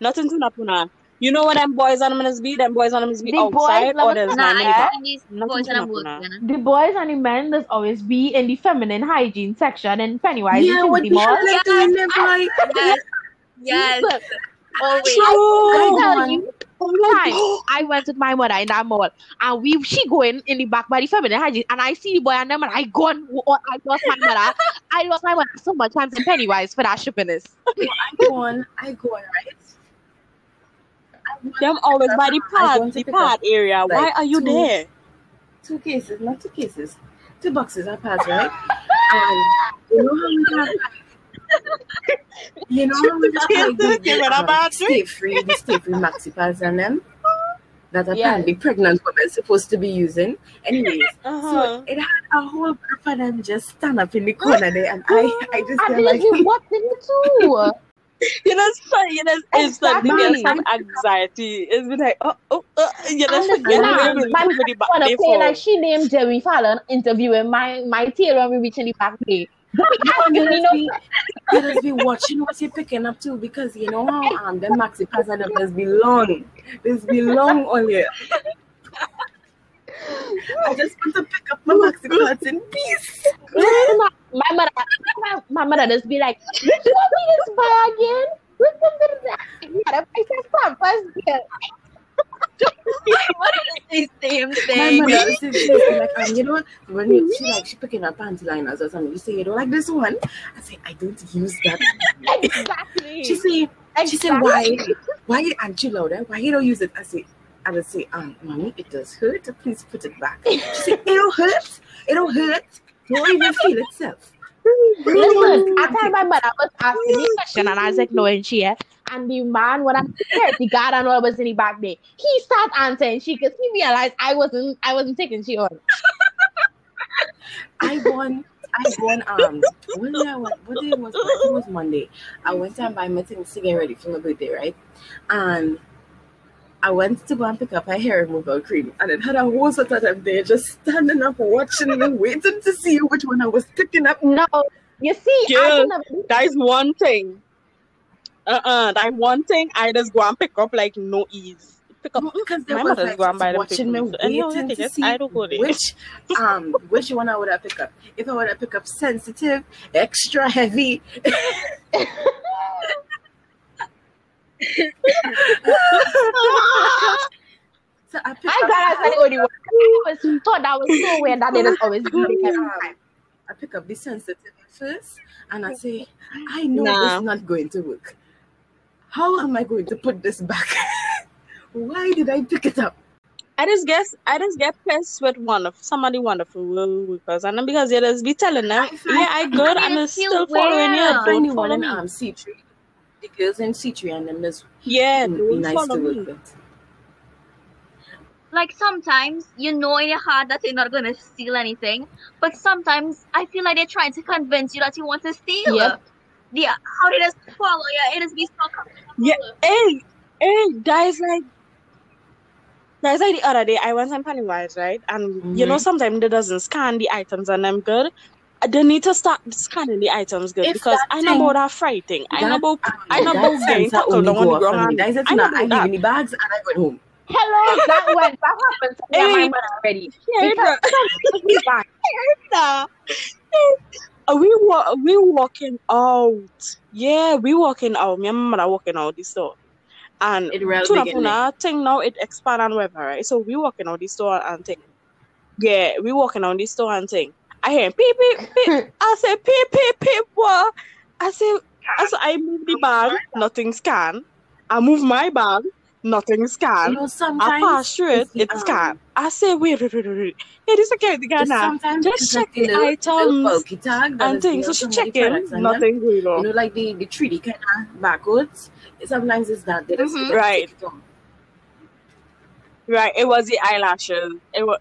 Nothing to Napuna. You know what them boys on them be? Them boys on them be The boys outside love or there's to Nah, nine in the Yeah. back. I've seen these Nothing boys to Napuna. the boys and the men does always be in the feminine hygiene section and Pennywise yeah, in what Trincity the hell Mall. they doing there, boy? Yes. Yes. Look, Always. I True. tell you, Oh my time I went with my mother in that mall, and we she going in the back by the feminine hygiene, and I see the boy and them, and I gone, I lost my mother. I lost my mother so much times in Pennywise for that shippiness. I go on, I go on, right? I want Them always pick by up- the I pad, the pad area. Why are you two- there? Two cases, not two cases, two boxes of pads, right? And you know how we have you know how we have like the, Give it a um, bad stay free, the stay free maxi pads and them that Yeah. apparently pregnant women supposed to be using. Anyways, Uh-huh. so it had a whole group of them just stand up in the corner there, and I, I just I feel didn't like see what did you do? You know, it's funny. You know, instantly Exactly. there's some anxiety. It's been like, oh, oh, uh, you know, And forget listen, the way nah, my move with the back wanna there for. like she named Jerry Fallon interviewing my my tail when we reach in the back day. You just be, you just be watching what you're picking up too because you know how um the maxi and them just be long. There's be long on here. I just want to pick up my maxi pads in peace. my, my mother, my, my mother just be like, "You show me this again." What's the that? Yeah, I said, "Pampers, yeah." what is the same My mother used to like, um, you know? When you, she like she picking up panty liners or something, you say you don't like this one. I say I don't use that. Exactly. She say she say why why aren't you louder? Why you don't use it? I say I just say um mommy it does hurt. Please put it back. She say it don't hurt. It don't hurt. It don't even feel itself. Listen, I time my mother was asking me question and I was ignoring she yeah. And the man, when I'm security guard and all was in the back there, he start answering she because he realized I wasn't I wasn't taking she on. I won. I won. Um, when did I went? What day was? I think it was Monday. I went and buy my things to get ready for my birthday, right? And I went to go and pick up a hair removal cream, and it had a whole set of them there, just standing up, watching me, waiting to see which one I was picking up. No, you see, I Girl, can never That is one thing. Uh-uh. That one thing I just go and pick up like no ease. Pick up. Because there My was mother's like go and buy them watching me, pickles. And you waiting to see I don't go there. which um which one I would have picked up. If I would have picked up sensitive, extra heavy. so I picked I'm up, glad I said the only one. I was thought that was so weird that they just always do it every um, time. I pick up the sensitive first and I say, I know Nah. this is not going to work. How am I going to put this back? Why did I pick it up? I just guess I just get pissed with one of somebody wonderful will workers and because they just be telling them, I yeah, I good I and feel it's still following you. I find the Don't one follow in me. um, C3. The girls in C3 and them is Yeah, be don't nice follow to work me. with. like sometimes you know in your heart that they're not gonna steal anything, but sometimes I feel like they're trying to convince you that you want to steal. Yep. The how they just follow you, it is just be so comfortable. Yeah, hey, hey, guys, like, guys, like the other day, I went on Pennywise, right? And you know, Mhm. sometimes they doesn't scan the items and them good. Uh, They need to start scanning the items good If because that I know thing- about that fright thing. I know about, um, I know about getting sensor tackled only down on the ground. me. That is I know now. I about leave that. in the bags and I go home. Hello, that went that happened to me and my Hey. mother already. Yeah, Because some people back. Nah. Uh, we wa- we walking out. Yeah, we walking out. Me and my mother walking out the store. And It real Tuna big in thing now it expand and whatever, right? So we walking out the store and thing. Yeah, we walking out the store and thing. I hear beep beep beep. I say beep beep beep what? I say I say I move the bag, nothing scan. I move my bag, nothing You scan. know, I sometimes pass through it, it's the, it um. I say wait wait wait wait. wait. Hey, this security guy now. Just check the little, items tag and things. So she some of the checking, on nothing going You know, like the, the 3D kind of barcodes. Sometimes it's that. They Mhm. Right. it. Right, it was the eyelashes. It was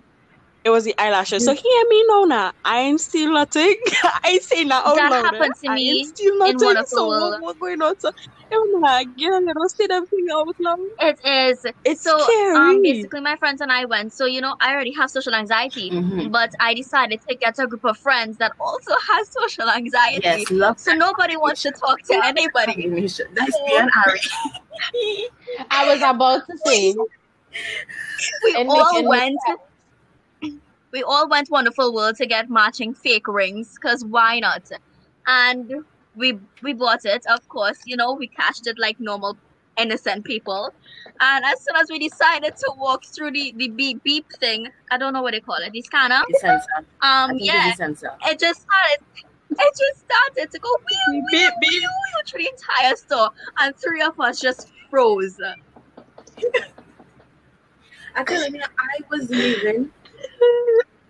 it was the eyelashes. So hear me now now. I ain't steal nothing. I ain't saying that out That loud. happened to I me ain't steal in nothing. Wonderful So what, World. what going on? So I'm like, girl, you don't say them thing out loud. It is. It's So scary. um basically my friends and I went. So you know I already have social anxiety. Mhm. But I decided to get a group of friends that also has social anxiety. Yes, love So nobody wants to talk to anybody. combination. That's me and Ari. I was about to say. We And all making- went. We all went Wonderful World to get matching fake rings, cause why not? And we we bought it, of course. You know, we cashed it like normal innocent people. And as soon as we decided to walk through the the beep beep thing, I don't know what they call it, the scanner. The sensor. I Um, think yeah, it's the sensor. it just started. It just started to go wheel, Beep, wheel, beep. wheel, wheel through the entire store, and three of us just froze. I tell you, I was leaving.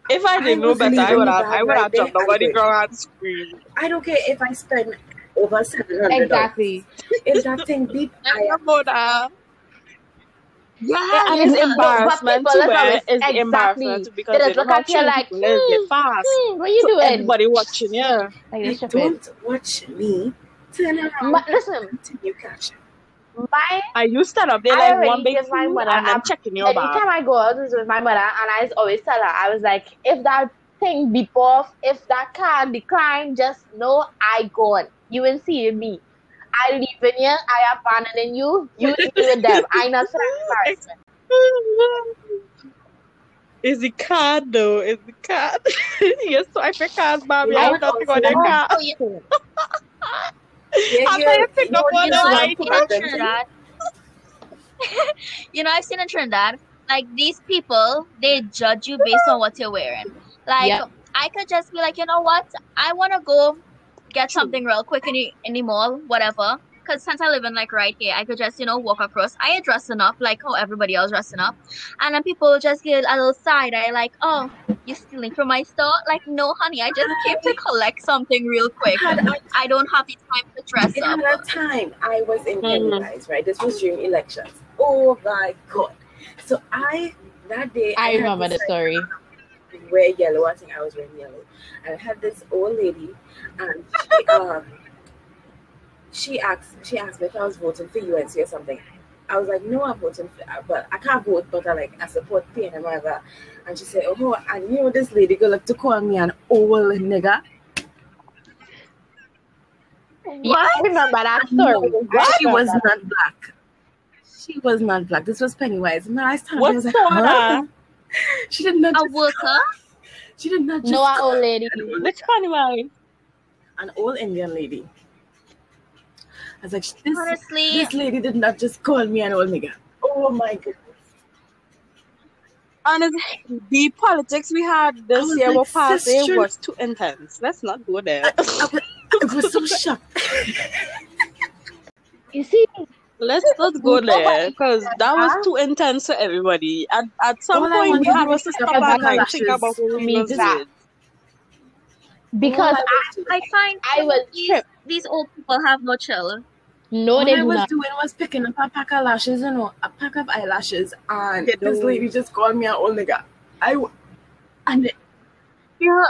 If I I didn't know was better, I would have I would right have jumped there over the and ground and screamed. I don't care if I spend over seven hundred. Exactly. If that thing beep, I I about that. Yeah, And it's Listen, but- embarrassment but to people wear. always- It's exactly. embarrassment too, because They they just don't look have at you children like, people let it get hmm, fast. Hmm, what are you So doing? everybody watching, yeah. Like Like, this don't watch me. Turn around. Ma- listen, Continue catching. My I used to there I like one big my mother and a- checking your bag. anytime I go out is with my mother, and I always tell her, I was like, if that think before if that card decline, just know I gone. You will see me. I leave in here, I abandon you, you leave with them. I not satisfied. Is the card though? Is the card? yes, swipe your cards, mommy. I I'm nothing also on your like- card. Oh, You, Yeah, I'm girl, gonna pick up know on you know, the what I've seen in Trinidad. you know, I've seen in Trinidad, like these people, they judge you based on what you're wearing. Like, Yeah. I could just be like, you know what? I want to go get something real quick in the, in the mall, whatever. Because since I live in like right here, I could just, you know, walk across. I ain't dressing up like how everybody else dressing up. And then people just get a little side eye, like, oh, you stealing from my store? Like, no, honey, I just came to collect something real quick. I had a I don't have the time to dress It up. had a time I was in. Pennywise, right? This was during elections. Oh my god. So I that day I had remember the this, story. like, wear yellow. I think I was wearing yellow. And I had this old lady and she um she asked she asked me if I was voting for UNC or something. I was like, no, I'm voting for but I can't vote, but I like I support PN and whatever. And she said, Oh, I knew this lady go like to call me an old nigga. Yeah, I remember that No, story. she was not black. She was not black. This was Pennywise. Man, I started. I What was like, huh? She did not. A Just, worker? she did not just. No, our old lady. an old, Which Pennywise? an old Indian lady. I was like, this, Honestly, this lady did not just call me an old nigga. Oh my goodness. Honestly, the politics we had this was year like, were passing sister- was too intense. Let's not go there. I, I, was, I was so shocked. You see, Let's not go there because that was too intense for everybody. At, at some All point, we wanted had was was to to stop have back and think about what we mean that. because All I, I find I was these, these old people have no chill. No, All they I was not. doing was picking up a pack of lashes, you know, a pack of eyelashes, and They this do. lady just called me an old nigga. I w- and it- Yeah,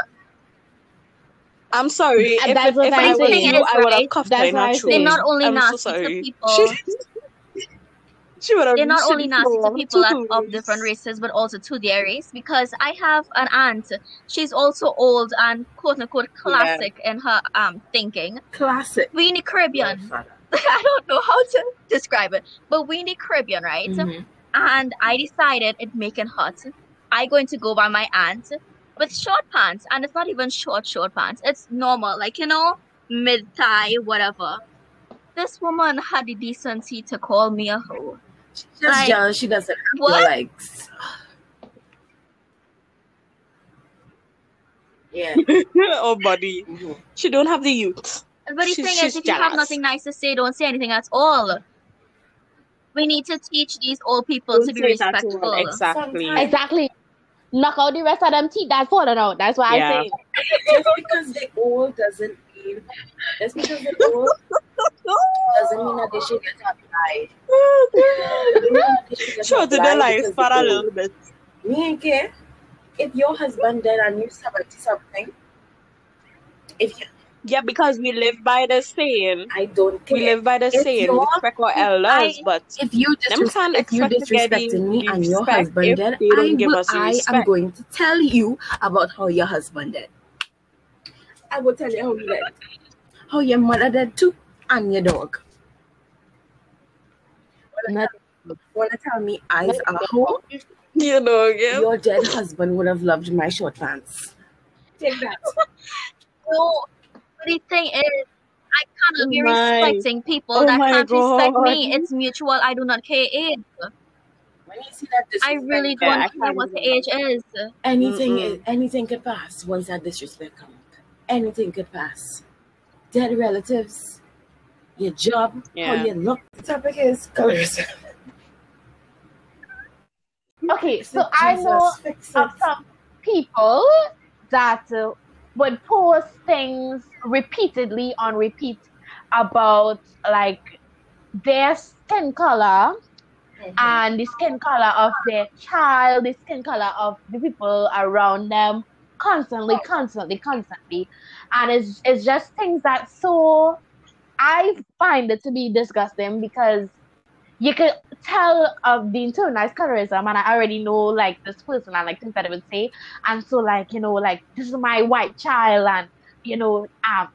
I'm sorry. And If, that's if, what if I'm I was saying, you, I would have right? cuffed That's her in I'm throat. they're not only I'm so nasty sorry. to people. She, she would have they're not only nasty to floor people that, too. of different races, but also to their race. Because I have an aunt, she's also old and quote unquote classic in her um thinking. classic. We in the Caribbean. Grandfather. I don't know how to describe it, but we in the Caribbean, right? Mhm. and I decided it making hot. I going to go by my aunt with short pants, and it's not even short short pants. It's normal, like you know, mid thigh, whatever. This woman had the decency to call me a hoe. She's just Like- jealous she doesn't have What? legs. Yeah. oh, buddy. Mhm. She don't have the youth. But the She's- thing is, if you have nothing nice to say, don't say anything at all. We need to teach these old people Don't to be say that to her. respectful. Exactly. Sometimes- Exactly. Knock out the rest of them teeth that's falling out. That's why Yeah. I say. Just because they old doesn't mean just because they're old doesn't mean that they should get applied. Doesn't mean that they get Show to the applied life because for a little bit. Me ain't care. If your husband dead and you seventy something, if you, Yeah, because we live by the saying. I don't care. We live by the If saying, respect our elders, I- but if you Them disres- if you expect to get the- disrespecting me and your husband if dead, they don't I, will, I am going to tell you about how your husband dead. I will tell you how he dead. How your mother dead too, and your dog. Not- Wanna tell me eyes are hoe? you know, yeah. Your dead husband would have loved my short pants. Take that. No, but the thing is, I cannot be my- respecting people oh that can't respect me. It's mutual. I do not care age. When you see that I really don't care can't what the do age is. anything Mm-mm. is, anything could pass once that disrespect comes. Anything could pass. Dead relatives, your job, Yeah. how you look. The topic is colors. Okay, so I know of some people that uh, would post things repeatedly on repeat about like their skin color Mhm. and the skin color of their child, the skin color of the people around them, constantly, constantly, constantly, and it's it's just things that so I find it to be disgusting because you could tell of the internalized colorism, and I already know like this person and like things that it would say, and so like you know like this is my white child, and you know um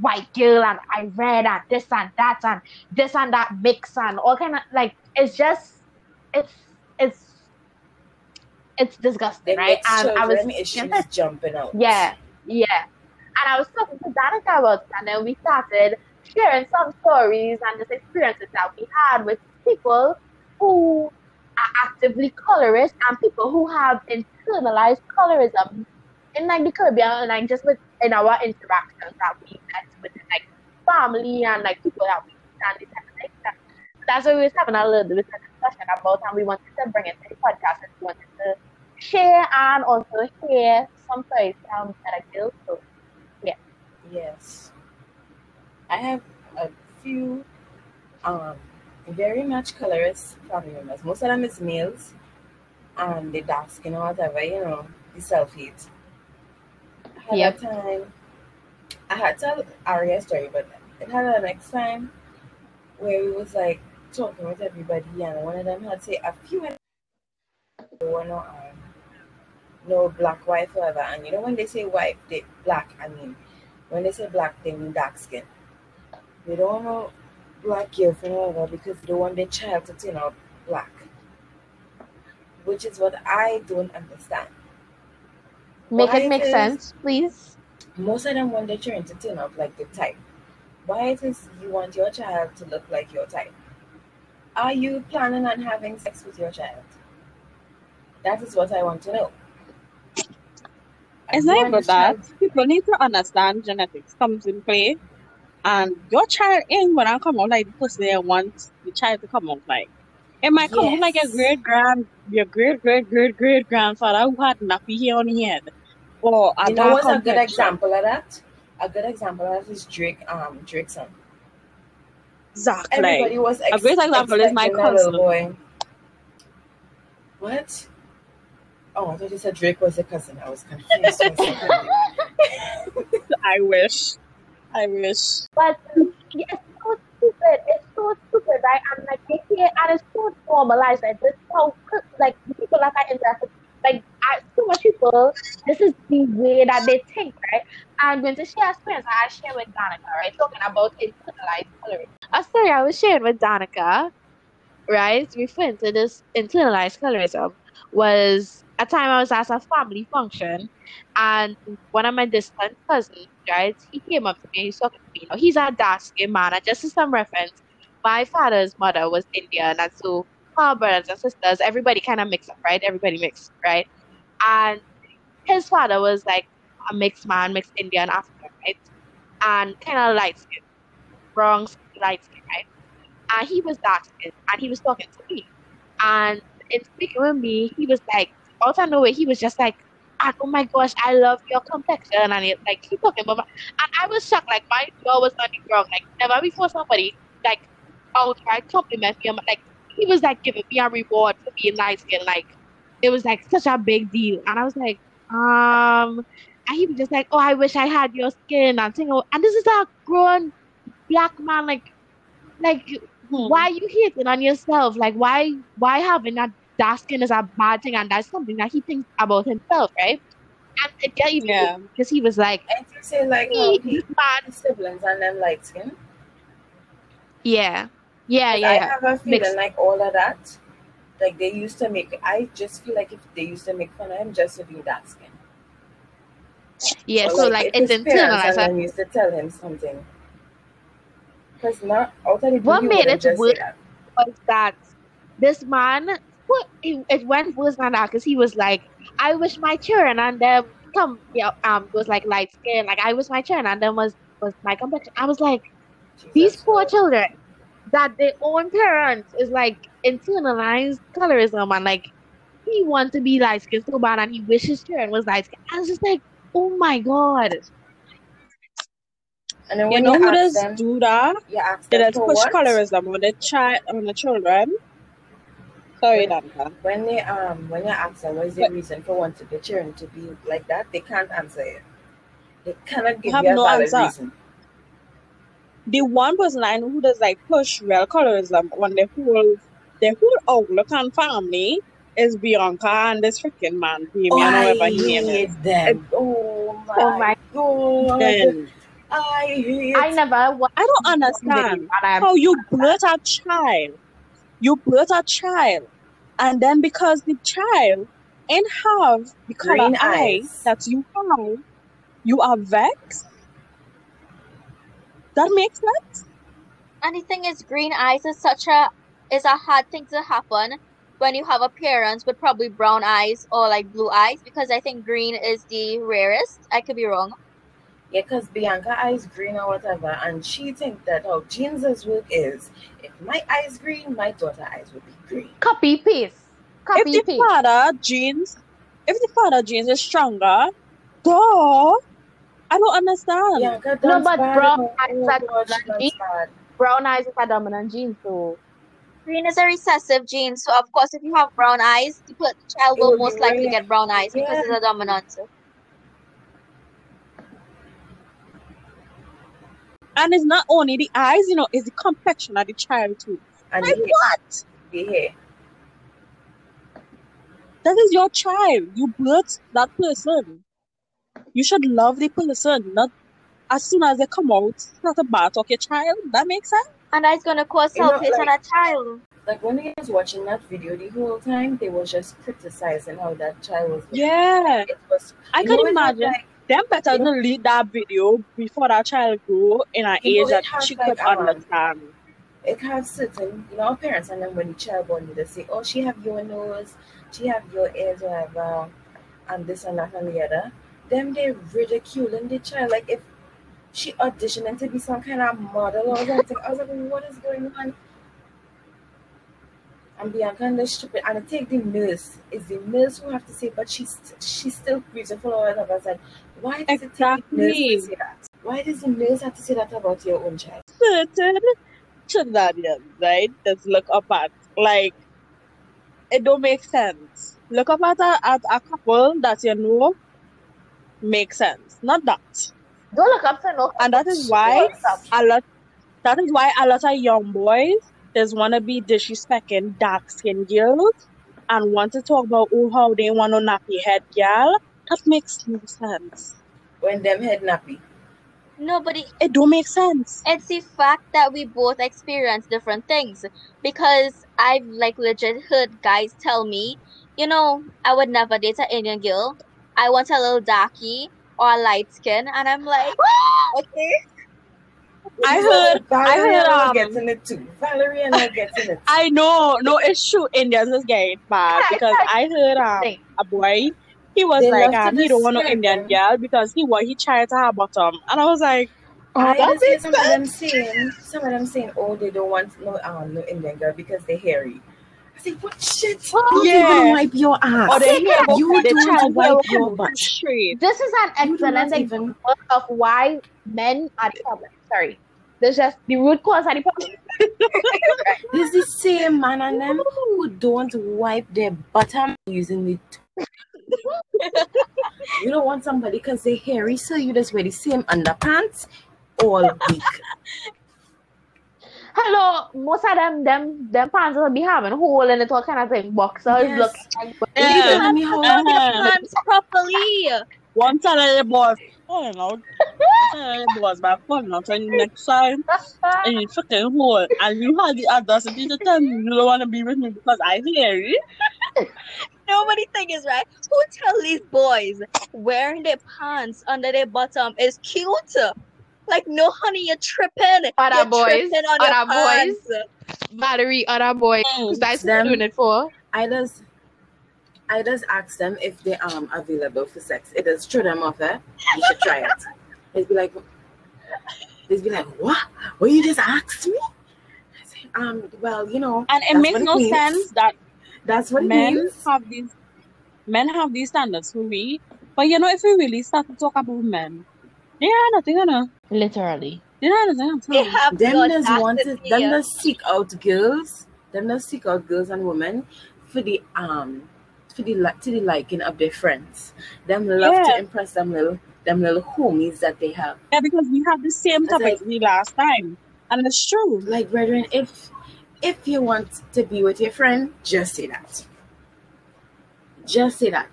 white girl, and I read and this and that and this and that mix and all kind of like it's just it's it's it's disgusting, Then right? And I was issues jumping out. yeah, yeah. And I was talking to Danica about it, and then we started sharing some stories and just experiences that we had with people who are actively colorist and people who have internalized colorism in like the Caribbean and like just with in our interactions that we met with like family and like people that we and this type of thing. So That's what we was having a little bit of discussion about and we wanted to bring it to the podcast and we wanted to share and also hear some stories that I feel so yeah. Yes. I have a few um very much colorist family members. Most of them is males and they dark skin or whatever, you know, the self hate. I had Yep. a time I had to tell story, but it had a next time where we was like talking with everybody and one of them had say a few were no um, no black, white, whatever. And you know when they say white, they black, I mean when they say black, they mean dark skin. They don't no black girl for whatever because they want their child to turn out black. Which is what I don't understand. make Why it make sense, please. Most of them want their children to turn out like the type. Why it is you want your child to look like your type? Are you planning on having sex with your child? That is what I want to know. Are It's not and even your that. People need to understand genetics comes in play. And your child ain't gonna come out like the person they want the child to come out like. It might come out like a great grand your great great great great grandfather who had nappy hair on his head. Or a You know what's a good example of that? A good example of that is Drake, um, Drake's son. Exactly. Everybody was ex- A great example is my expecting a little cousin. boy. What? Oh, I thought you said Drake was a cousin. I was confused. for a second. I wish. I wish. But yeah, it's so stupid. It's so stupid, right? I'm like they hear and it's so normalized. Like this how like people that I interact with, like I, so much people, this is the way that they think, right? I'm going to share a experience I share with Danica, right? Talking about internalized colorism. Uh, a story I was sharing with Danica, right, referring to this internalized colorism was a time I was at a family function and one of my distant cousins, right, he came up to me, he's talking to me. Now, he's a dark skinned man, and just as some reference, my father's mother was Indian, and so her brothers and sisters, everybody kind of mixed up, right? Everybody mixed, right? And his father was like a mixed man, mixed Indian African, right? And kind of light skin, brown light skin, right? And he was dark skinned, and he was talking to me. And in speaking with me, he was like, out of nowhere, he was just like, oh my gosh, I love your complexion. And it, like, he talking about my, and I was shocked, like, my jaw was the ground. Like, never before somebody, like, outright compliment me. Like, he was like giving me a reward for being light skinned. Like, it was like such a big deal. And I was like, um, and he was just like, oh, I wish I had your skin. And, thing, and this is a grown black man, like, like, Hmm. why are you hating on yourself? Like, why, why having that dark skin is a bad thing, and that's something that he thinks about himself, right? And it got even Yeah. because he was like, And you say like oh, he, how he this man, siblings and them light skin. yeah, yeah, yeah. I have a feeling Mixed. like all of that. Like they used to make I just feel like if they used to make fun of him just for being dark skin. yeah. Or, So like, if it's his parents internalized. and Like, them used to tell him something. Because not out of the blue, What made it just say worse was that this man, what it, it went worse than that because he was like, I wish my children and them come, yeah, um, was like light skin. Like I wish my children and them was was my complexion. I was like, these poor Christ. children that their own parents is like internalized colorism and like he wants to be light skinned so bad and he wishes his children was light skinned. I was just like, oh my god. And then You when know you, who does them, do that? Yeah, ask They them let's push what? colorism on the child on the children. Sorry, Danica. When they um when you ask them what is the reason for wanting the children to be like that, they can't answer it. They cannot give have you a no valid answer. reason. the one person I know who does like push real colorism on the whole the whole outlook and family is Bianca and this freaking man, Damien, Oh, or I whatever his name is. hate them. Oh my, Oh my- god. Then I hate I never watched I don't understand video, how you birth a child. You birth a child, and then because the child ain't have the color Green eyes eyes. that you have, you are vexed. That makes sense. And the thing is, green eyes is such a is a hard thing to happen when you have a parent with probably brown eyes or like blue eyes because I think green is the rarest. I could be wrong. Yeah, because Bianca eyes green or whatever, and she think that how genes' work is. If my eyes green, my daughter eyes will be green. copy paste. Copy if the paste. father genes, if the father genes is stronger, duh. I don't understand. Bianca, No, but bad. brown eyes oh are gosh, like that's Brown eyes is a dominant gene, so Green is a recessive gene, so of course, if you have brown eyes, the child will will most likely get brown eyes because it's a dominant. And it's not only the eyes, you know, it's the complexion of the child too. And Like the what? the hair. That is your child. You birthed that person. You should love the person, not as soon as they come out, start to bat talk your child. That makes sense. And that's gonna cause You know, self hate on a child. Like when he was watching that video the whole time, they were just criticizing how that child was. looking. Yeah. It was. I you can know, imagine like- them better know- delete that video before that child grow in an You age that has, she like, could um, understand. it have certain, you know, parents, and then when the child born, they say, "Oh, she have your nose, she have your ears, whatever, and this and that and the other." Them they ridiculing the child like if she auditioning to be some kind of model or something. I was like, "What is going on?" And Bianca and the stupid, and I take the nurse. It's the nurse who have to say, but she's she's still beautiful or whatever. I said, "Why does it take the nurse Exactly. to say that? Why does the nurse have to say that about your own child?" Certain shenanigans, right? Just look up at like it don't make sense. Look up at a, at a couple that you know makes sense. Not that. don't look up to no. And that is why a lot that is why a lot of young boys just wanna be disrespecting dark skinned girls and want to talk about oh how they want a nappy head girl. That makes no sense. When them head nappy. Nobody It don't make sense. it's the fact that we both experience different things because I've like legit heard guys tell me, you know, I would never date an Indian girl. I want a little darky or a light skin, and I'm like, okay. I heard Valarie heard, and I um, gets in it too. Valarie and I gets in it. I know, no, it's true. Indians is getting bad because I heard um, a boy. He was They like, love um, he don't want no. Indian girl because he was he tried to have bottom, and I was like, I that just hear some of them saying, some of them saying, oh, they don't want no um no Indian girl because they're hairy. I say, what shit? Oh, You yeah. don't wipe your ass. or they hear You the don't child wipe your butt. straight. This is an excellent not even. example of why men are the problem. Sorry. There's just the root cause of the problem. There's the same man and them who don't wipe their bottom using the. you don't want somebody because they're hairy, so you just wear the same underpants all week. Hello, most of them, them, them pants will be having hole in it, all kind of thing. Boxers Yes. look like. You Yeah. telling me how Uh-huh. Properly. One time the boss falling out. One time the boss back falling out on the next time in the fucking hole, and you had the audacity to tell me you don't want to be with me because I hear it. Nobody think is right. Who tell these boys wearing their pants under their bottom is cute? Like, no, honey, you're tripping. Other you're boys, tripping on other boys. pants. Valarie, other boy. Mm. That's Them- doing it for. I just I just ask them if they um available for sex. It is throw them off? You should try it. They'd be like they'd be like, What? What you just asked me? I say, um, well, you know, And it makes what it no sense that that's what it men means. have these men have these standards for we. But you know, if we really start to talk about men, they are nothing gonna Literally. they are nothing They gonna have Them the just want to audacity. them just seek out girls. Them just seek out girls and women for the um for the li- to the liking of their friends. Them love Yeah. to impress them little them little homies that they have. Yeah, because we had the same topic like- the last time. And it's true. Like, brethren, if if you want to be with your friend, just say that. Just say that.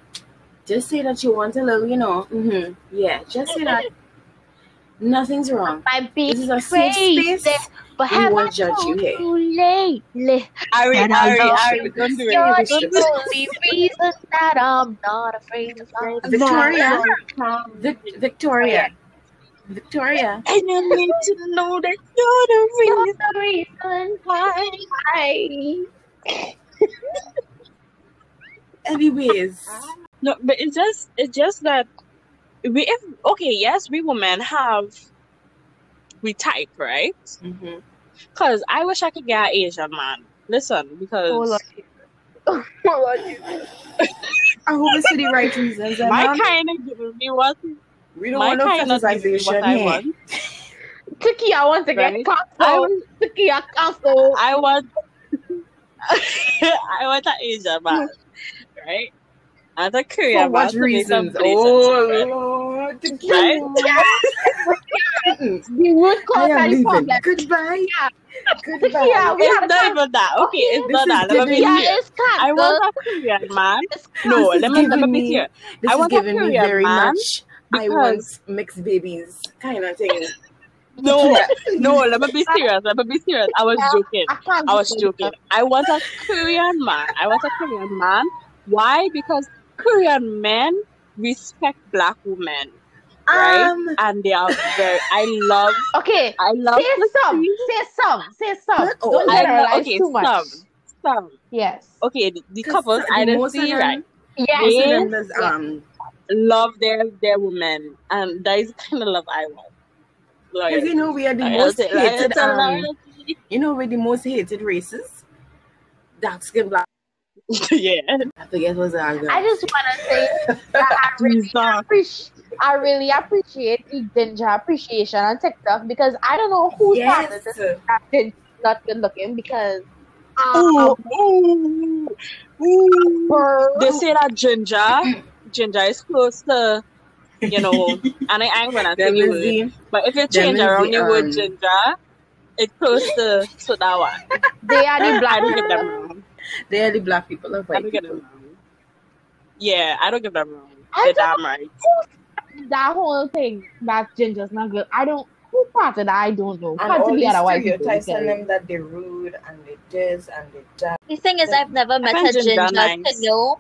Just say that you want a little, you know. Mm-hmm. Yeah, just say that. Nothing's wrong. Might be This is a safe crazy, space. but We have I won't judge you told here. you lately? Ari, And I Ari, know Ari, don't do it. You're Don't the only reason that I'm not afraid of love. Victoria. Vic- Victoria. Victoria. And you need to know that you're the You're reason. the reason why I Anyways. No, but it's just it's just that we if okay, yes, we women have we type, right? hmm Cause I wish I could get an Asian man. Listen, because Oh, Lord. Oh, Lord. I hope it's for the right reasons. and my not- kind of giving me what we don't my want no kind of giving fetishization what I here. want. Tiki, I want to get Right. canceled. I Tiki, I cancel. I want I want an Asian man, right? And a Korean For what some reasons? blazing Oh, chicken, Lord. right? The root I cause am leaving. problem. Goodbye. Goodbye. Yeah, we It's had a not even that. Okay, it's This not that. Let me be giving Yeah, it's cancer. I want a Korean man. No, let me let me be me- This I is want a giving me Korean very man much. I because- want mixed babies kind of thing. No, no, let me be serious. Let me be serious. I was joking. I I was do joking. I want a Korean man. I want a Korean man. Why? Because Korean men respect black women, right? Um, and they are very. I love. Okay, I love. say to some, see- say some, say some. Not all. Don't I love. generalize Okay, too much. some, some. Yes. Okay, the, the 'cause couples I didn't most of see them- right Yes. most of Yeah. them does, um, love their their women, and that is the kind of love I want. Because you know we are the I- most I- I- hated. it's Um, loyalty. you know we're the most hated races. Dark skin, black. yeah. I forget what's the other. I just want to say that I really appreciate. I really appreciate the ginger appreciation on TikTok because I don't know who started yes. this that not good looking because Ooh, um, ooh, ooh. her- They say that ginger, ginger is close to, you know, and I ain't gonna say Them the word. But if you change is around the, the word um, ginger, it's close to, to that one. they are the I black don't get them wrong. they are the black people of I don't get people. them wrong. Yeah, I don't give them wrong. I They're don't damn right. that whole thing that ginger's not good. I don't who started that I don't know. And Can't all be these white people. stereotypes on them that they're rude and they this and they that. The thing is, I've never met a ginger ginger to know,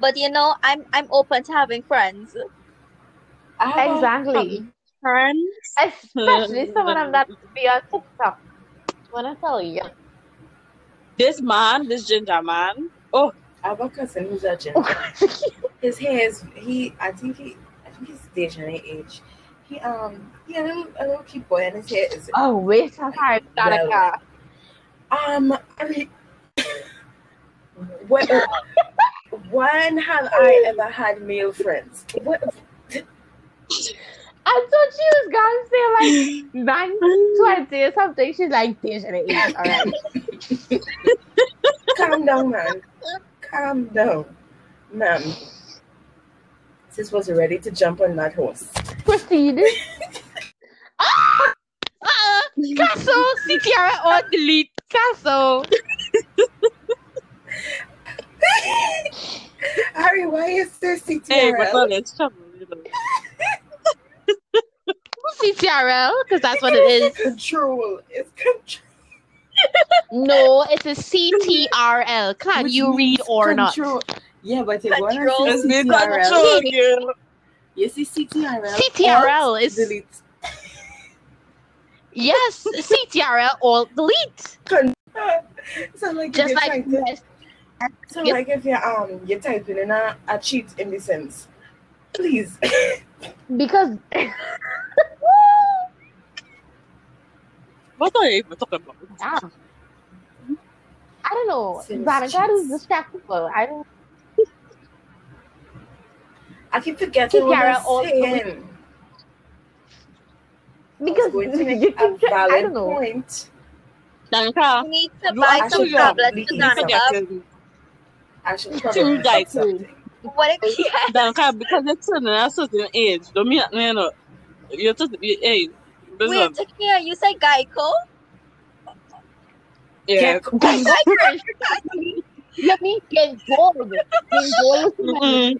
but you know, I'm I'm open to having friends. I Exactly. Friends. Especially some of them that be on TikTok. When I tell you. This man, this ginger man. Oh, I have a cousin who's a ginger. His hair is he. I think he. I think he's stationary age. He um. He a little, a little cute boy, and his hair is Oh wait, I'm sorry. Well, Danica. um. I mean, what? when have I ever had male friends? What? I thought she was gonna say like nine twenty or something. She's like stationary age. All right. Calm down, man. Calm down, ma'am. Sis was ready to jump on that horse. Proceed. Uh, cancel CTR or delete. Cancel. Harry, why is there hey, CTRL? but well, it's trouble. CTRL, because that's what it is. control. It's control. No, it's a CTRL. Can Which you read means or not? Yeah, but you want Control. to It's see been CTRL. control, girl. You see CTRL. CTRL is- delete. Yes, CTRL or delete. So like Just like trying to, yes, so yes. like if you're um you're typing in a, a cheat in the sense, please. because What are you even talking about? Ah. I don't know. Serious Danica is cheats. distractible. I don't I keep forgetting what I'm saying. because I was you make a I don't know. point. Danica, You need to you buy are some tablets to forget Danica. forgetting. I should Too probably guys. something. What if yeah. Then can because it's in a certain age. Don't mean you know. You're just hey. Wait, Listen, Takia, you said Geico? yeah. Let me get gold. Get gold. That's go.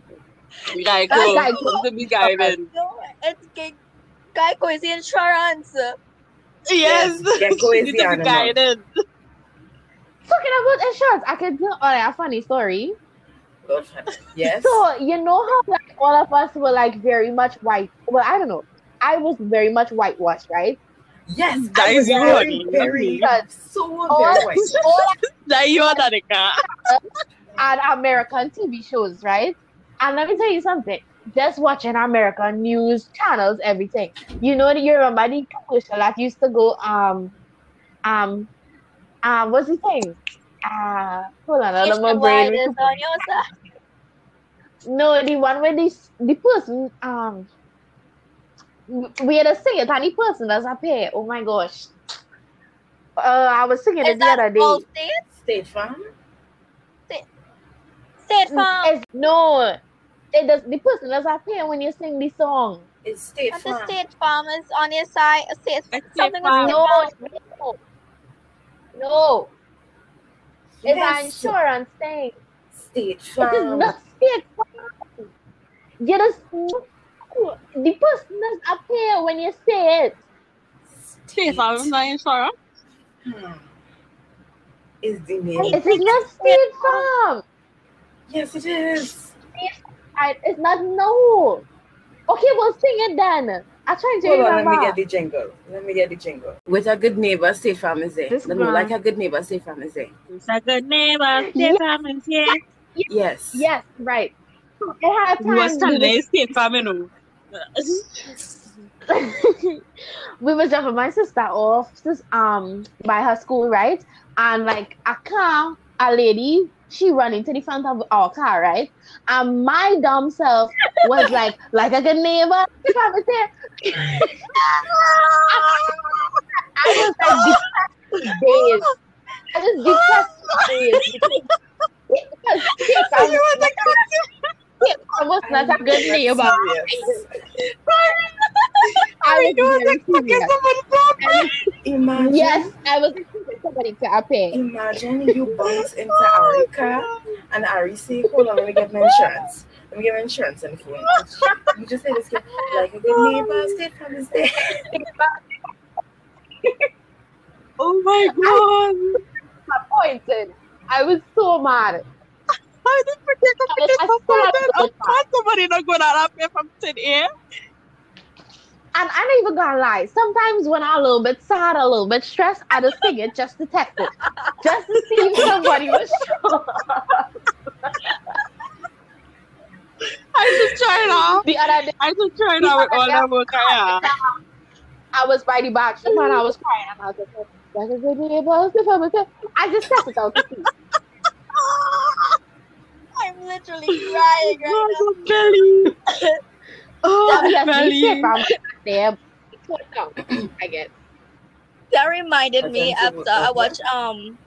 Mm-hmm. Geico. To be guided. No, it's Ge- Geico is the insurance. Yes. Gecko is the to animal. guided. Talking about insurance, I can tell oh, a funny story. Yes. So you know how like all of us were like very much white. Well, I don't know. I was very much whitewashed, right? Yes. That I is you, very, honey. very, Because so all, very white. all That you are Danica. on American TV shows, right? And let me tell you something. Just watching American news channels, everything. You know, that you remember the commercial that used to go, um, um, um, what's the thing? Uh, hold on, I don't know my brain. On your side. No, the one where this the person, um, we had to sing it, and the person does appear. Oh my gosh. Uh, I was singing Is it the that other day. Allstate? State Farm. State Farm? It's, no, it does. The person does appear when you sing the song. It's State And the Farm. State Farm is on your side. State, State something Farm. No, no, no. It's Yes. an insurance thing. State It is Farm. not state farm. You just the person does appear when you say it. State Farm is not insurance. Hmm. Is the name? It is not state farm. Yes, it is. It's not no. Okay, we'll sing it then. I try to Hold on, let me get the jingle. Let me get the jingle. With a good neighbor, State Farm is there. This Let me like a good neighbor, State Farm is there. It's a good neighbor. Yeah. State Farm is here. Yes. Yes, right. It had We was time. standing We there, State Farm, you know. we was dropping my sister off sis- um by her school, right? And like a car, a lady, she ran into the front of our car, right? And my dumb self was like, like a good neighbor. I was there, I was like days. I was depressed days because, because State Oh was not- State Farm was not a good neighbor. Serious. I was very serious. Imagine. Yes, I was somebody to appear. Imagine you bounce into Ari's car and Ari say, Hold on, let me get my insurance. Let me get my insurance the phone. You just say this kid, like a good neighbor, State Farm is there. Oh my god. Disappointed. I was so mad. How did we get I was- I up still have to Of go course somebody not going out here from thin air. And I'm not even gonna lie. Sometimes when I'm a little bit sad, a little bit stressed, I just sing it just to text it. Just to see if somebody was sure. I just trying out. The other day, I just trying out with all that work I have. I was the bathroom and I was crying. And I was like, oh, like a good neighbor, if I. I just text it out to see. I'm literally crying right Oh, belly. Oh, Obviously, belly. State Farm was not there. It I guess. now. That reminded me after I okay. watched um,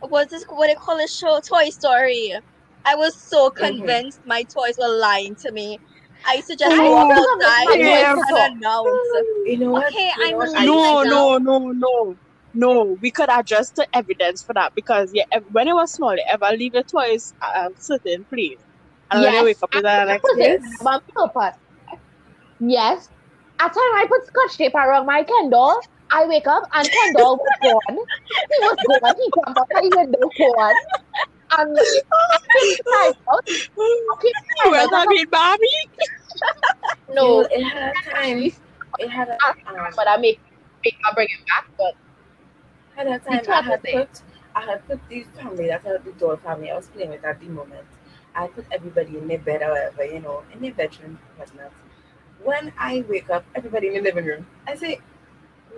what's this? What they call the show? Toy Story. I was so Mhm. convinced my toys were lying to me. I used to just I walk outside and announce. You know what? Okay, You know I'm what? leaving. No, myself. no, no, no. No, we could adjust the evidence for that because yeah, when it was small, you ever leave your toys at a certain place. And when you Yes. wake up in the next put day. it on purpose. Yes. At time I put scotch tape around my candle, I wake up and candle was gone. He was gone. He come up my window gone. And I couldn't find out. Okay, Where's that mean, Bobby? No, it had a time. It had a, um, but I make make I bring it back. But At that time, I had put, I had put the family, that had the doll family I was playing with at the moment. I put everybody in their bed or whatever, you know, in their bedroom, whatnot. When I wake up, everybody in the living room, I say,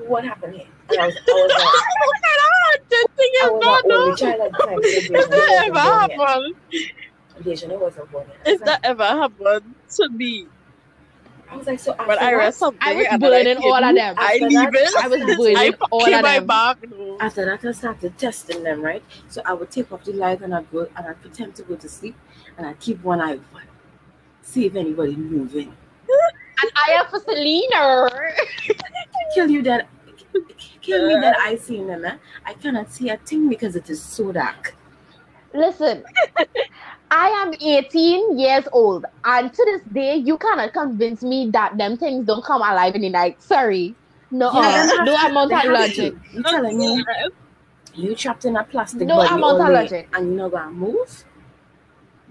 what happened here? And I was, I was like, What kind of hard thing I is was that, an only child at the time. Is that ever wasn't born happened? Deja wasn't born yet. Is that ever happened to me? I was like, so after But I read something. I was and burning hid all of them. I After leave it. I was I burning put all in of my them. back. No. after that, I started testing them, right? So I would take off the light and I'd go and I'd pretend to go to sleep and I'd keep one eye open, see if anybody moving. And I am for Selena. Kill you that, kill me that I see them. Eh? I cannot see a thing because it is so dark. Listen, I am 18 years old, and to this day, you cannot convince me that them things don't come alive in the night. Sorry. No, Yeah, uh, they have no to- amount they of logic. to. You telling me you trapped in a plastic No body amount all of day logic. and you're not gonna move?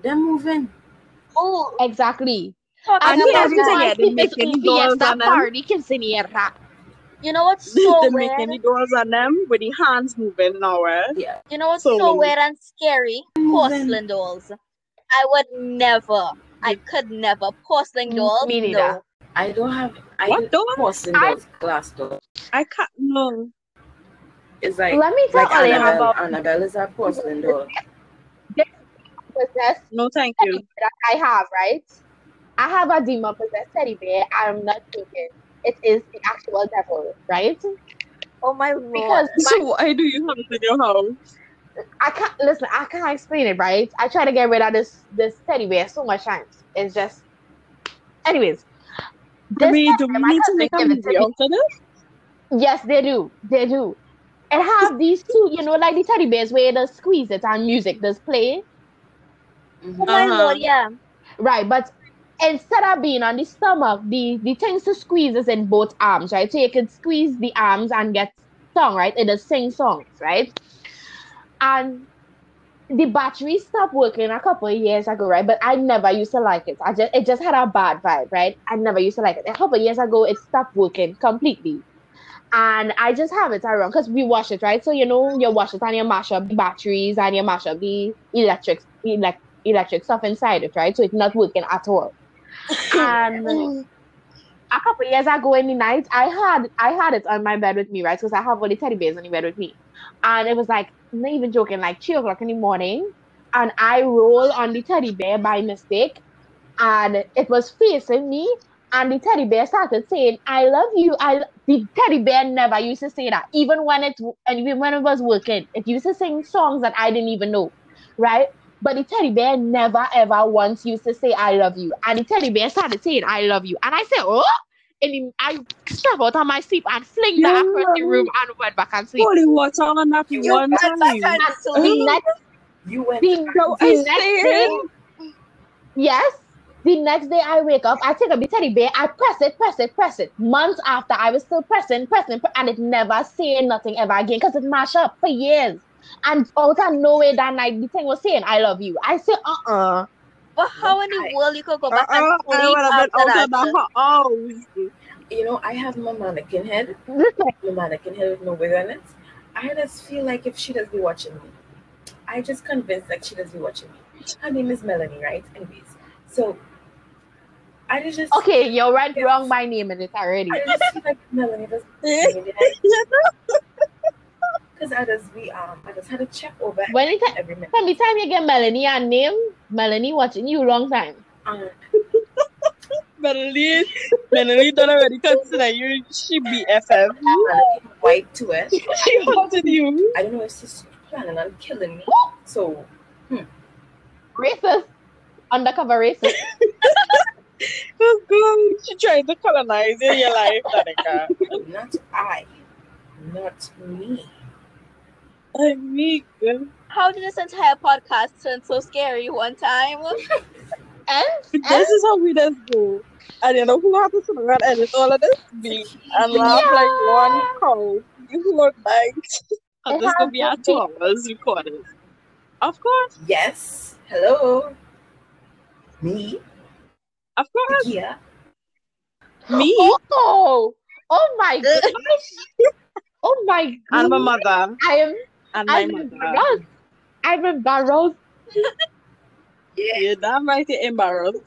They're moving. Oh, Exactly. fuck, And And I here's every the love time that. thing. You know what's they so make any weird? doors on them with the hands moving nowhere. Yeah. You know what's So- so weird and scary? Porcelain dolls. I would never. I could never. Porcelain Mm, dolls. me neither. No. I don't have I What door? porcelain I- dolls, glass door. I can't. No. It's like Let me tell like you Annabelle. about Annabelle is a porcelain doll. possessed No, thank you. that I have, right? I have a demon possessed teddy bear. I'm not joking. It is the actual devil, right? Oh my lord. Because my, So why do you have it in your house? I can't listen. I can't explain it, right? I try to get rid of this this teddy bear so much times. It's just, anyways. I This mean, do we bear, need to make a gave it to movie me. out of this? Yes, they do. They do. It have these two, you know, like the teddy bears where they squeeze it and music does play. oh my Uh-huh. lord, yeah. Right, but instead of being on the stomach, the the things to squeeze is in both arms, right? So you can squeeze the arms and get song, right? It does sing songs, right? And the battery stopped working a couple of years ago, right? But I never used to like it. I just it just had a bad vibe, right? I never used to like it. A couple of years ago, it stopped working completely. And I just have it around because we wash it, right? So you know, you wash it and you mash up the batteries and you mash up the electric elect, electric stuff inside it, right? So it's not working at all. And mm. a couple years ago in the night, I had I had it on my bed with me, right? Because I have all the teddy bears on the bed with me. And it was like, not even joking, like two o'clock in the morning. And I roll on the teddy bear by mistake. And it was facing me. And the teddy bear started saying, I love you. I the teddy bear never used to say that. Even when it and even when it was working, it used to sing songs that I didn't even know. Right? But the teddy bear never ever once used to say I love you. And the teddy bear started saying I love you. And I said, Oh, and I step out of my sleep and fling that You across the love room and went back and sleep. Holy water on that You one went time. back and And sleep. the next You went the, No, the next day, said. yes, the next day I wake up, I take up the teddy bear, I press it, press it, press it. Months after, I was still pressing, pressing, and it never saying nothing ever again because it mashed up for years. And out of nowhere that night, the thing was saying, I love you. I said, uh uh But how in the world you could go back Uh-uh, and I sleep would after been out that? of the house. you know, I have my mannequin head, my mannequin head with no wig on it. I just feel like if she does be watching me, I just convinced like she does be watching me. Her name is Melanie, right? Anyways, so I just okay, You're right, wrong my name in it already. I just feel like Melanie does because I just we um I just had to check over When it every minute. every time you get Melanie a name, Melanie watching you long time. Um, Melanie, Melanie don't already consider you she BFF. mannequin white to it. She wanted you. I don't know if she's planning on killing me. So Racist. Undercover racist. Oh God, she tried to colonize in your life, Danica. not I, not me. I mean, How did this entire podcast turn so scary one time? And eh? eh? this is how we just go. And you know who has to sit around and edit all of this? Me. And laugh like one cow. You look like. And oh, this gonna be our two hours recorded. Of course, Yes. Hello. Me. of course, Yeah. me Oh, oh my uh. gosh. Oh my and my god. mother I am and I'm mother. embarrassed. I'm embarrassed. Yeah. You're damn right you're embarrassed.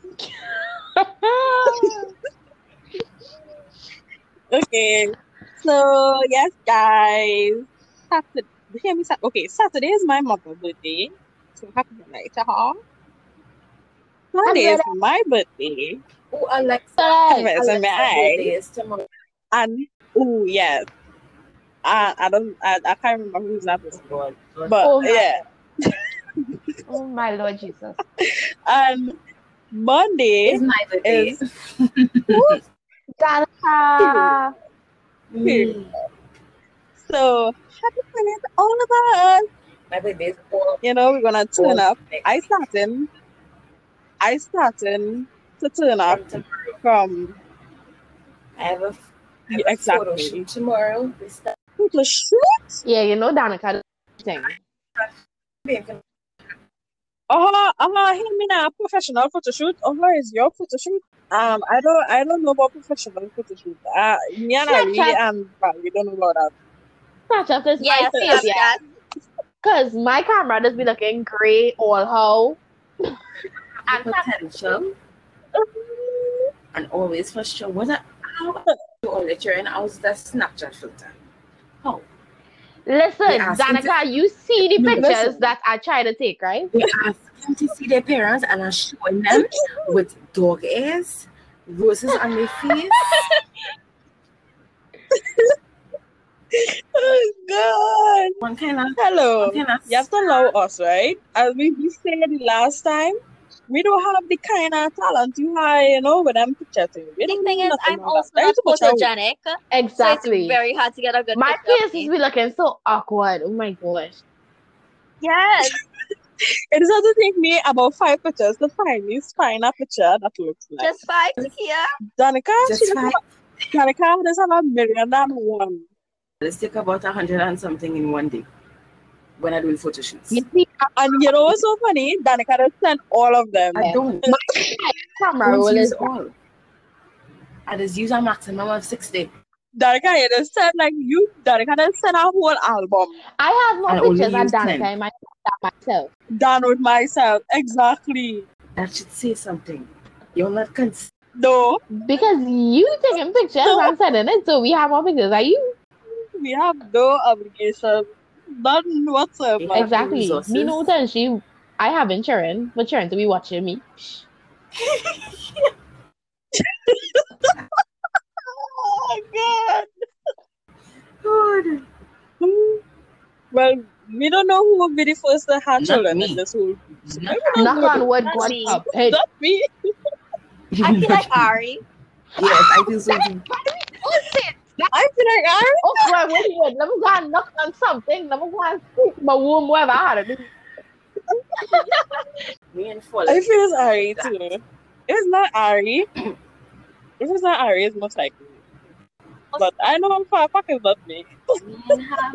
Okay, so yes, guys. Saturday, hear me. Okay, Saturday is my mother's birthday, so happy birthday to her. Sunday is my birthday. Oh, Alexa. Yes, Alexa's and birthday is tomorrow. And oh yes. I I don't I, I can't remember who's that person. God. God. But Oh, yeah. Oh my Lord Jesus. And Monday It's my birthday. is Danica. Mm. so happy birthday to all of us. My birthday is all, You know, we're gonna turn up. I starting I starting to turn up from tomorrow. from I have a, I have Yeah, a photo exactly. shoot tomorrow. We start the shoot. Yeah, you know Danica thing. being Uh-huh, uh-huh, hey, me now, professional photo shoot. Uh-huh, is your photo shoot? Um, I don't, I don't know about professional photo shoot. Uh, me and Shut Ari and Val, we don't know about that. Snatch up this Yes, my yes, yes. Because my camera does be looking great all how. And potential and always for sure. What a, how you all let your how's that Snapchat filter? How? listen, They ask him to- Danica, you see the No, pictures listen. that I try to take, right? They ask them to see their parents and are showing them with dog ears, roses on their face. Oh, God. One kind of Hello. one kind of You have to allow us, right? As we, we said the last time, we don't have the kind of talent you have, you know, with them picture thing. We The thing is, I'm also that. That not is too photogenic, so Exactly. it's very hard to get a good my picture face is be looking so awkward. Oh my gosh. Yes, It is going to take me about five pictures to find this final picture that looks like. just five here. Danica, just five. Danica does have a million and one. Let's take about a hundred and something in one day when I do photo shoots. You see, And you know what's so funny? Danica just sent all of them. I don't. camera roll is all. I just use a maximum of sixty. Danica, you just said like you, Danica just sent a whole album I have more I pictures of use 10. Danica in my that myself. done with myself. Exactly. That should say something. You're not cons- No, Because you taking pictures and sending it, so we have more pictures. Are you? we have no obligation. None whatsoever. Yeah. Exactly. resources. Me know that she I have insurance, but Sharon to be watching me. Oh God. God. Well, we don't know who will be the first to have Not children in this whole. Not Knock on wood, That's God me. forbid. Not me. I feel like Ari. Yes, I feel so too. I feel like I. Oh, boy, wait, wait. Let me go and knock on something. Let me go and speak my womb wherever I had it. Me and Fall. I feel it's Ari too. If it's not Ari, if it's not Ari, it's most likely. But I know for a fact it's not me. Me and have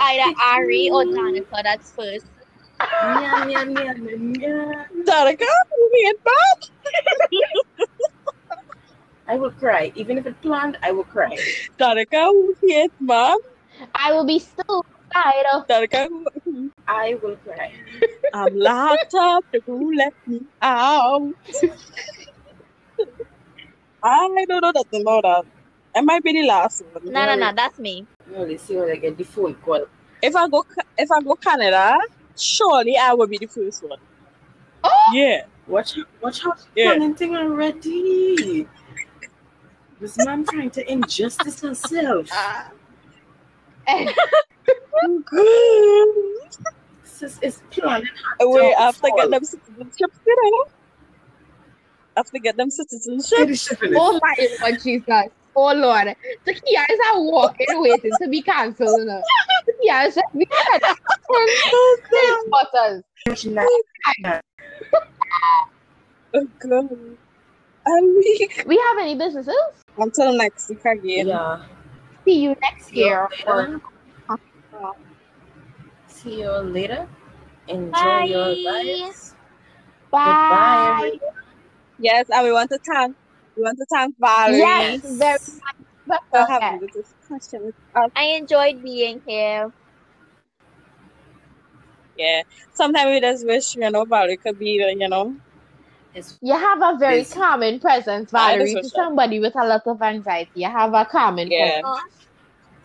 I it's either Ari or Danica that's first. Danica, we ain't bad. I will cry. Even if it's planned, I will cry. Danica, who hate mom? I will be so tired of Danica, who- I will cry. I'm locked up. Who let me out? I don't know nothing about that. It might be the last one. No, no, no, that's me. No, they see when I get the phone call. If I go, if I go Canada, surely I will be the first one. Oh! Yeah. Watch, watch how she's Yeah. planning thing already. This man trying to injustice herself. Sis is planning her oh, Wait, I have get them citizenship, you know? I get them citizenship. Citizenship. Oh my Lord Jesus. Oh Lord. The Kia is a walking waiting to be cancelled. You know. The Kia is just be Six buttons. Oh, God. I'm weak. We have any businesses? Until next week again. Yeah. See you next year. later. See you later. Enjoy Bye. your lives. Bye. Goodbye, Yes, and we want to thank we want to thank Valarie Yes, very much. for having this discussion with us. I enjoyed being here. Yeah. Sometimes we just wish, you know, Valarie could be, you know. It's You have a very Yes. calming presence, I Valarie. To somebody with a lot of anxiety, you have a calming Yeah. Oh,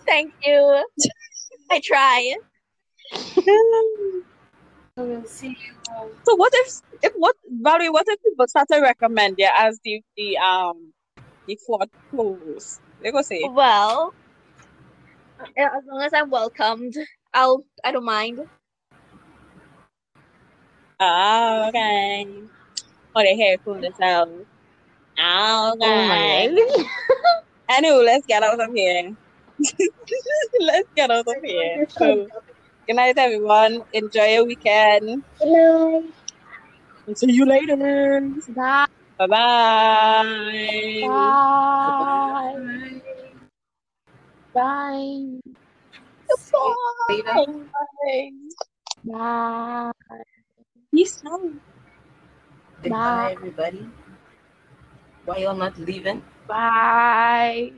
thank you. I try. We'll see you. So what if if what Valarie, what if people start to recommend you as the the um the fourth co-host? They go say Well, as long as I'm welcomed, I'll I don't mind. Oh, okay. Oh, they hair cool themselves. Oh, Oh my okay. God. Anyway, let's get out of here. let's get out of here. So, good night, everyone. Enjoy your weekend. Good night. And see you later. Bye. Bye bye. Bye. Bye. Bye. You later. Bye. Peace out. Goodbye, Bye. everybody. Why y'all not leaving? Bye.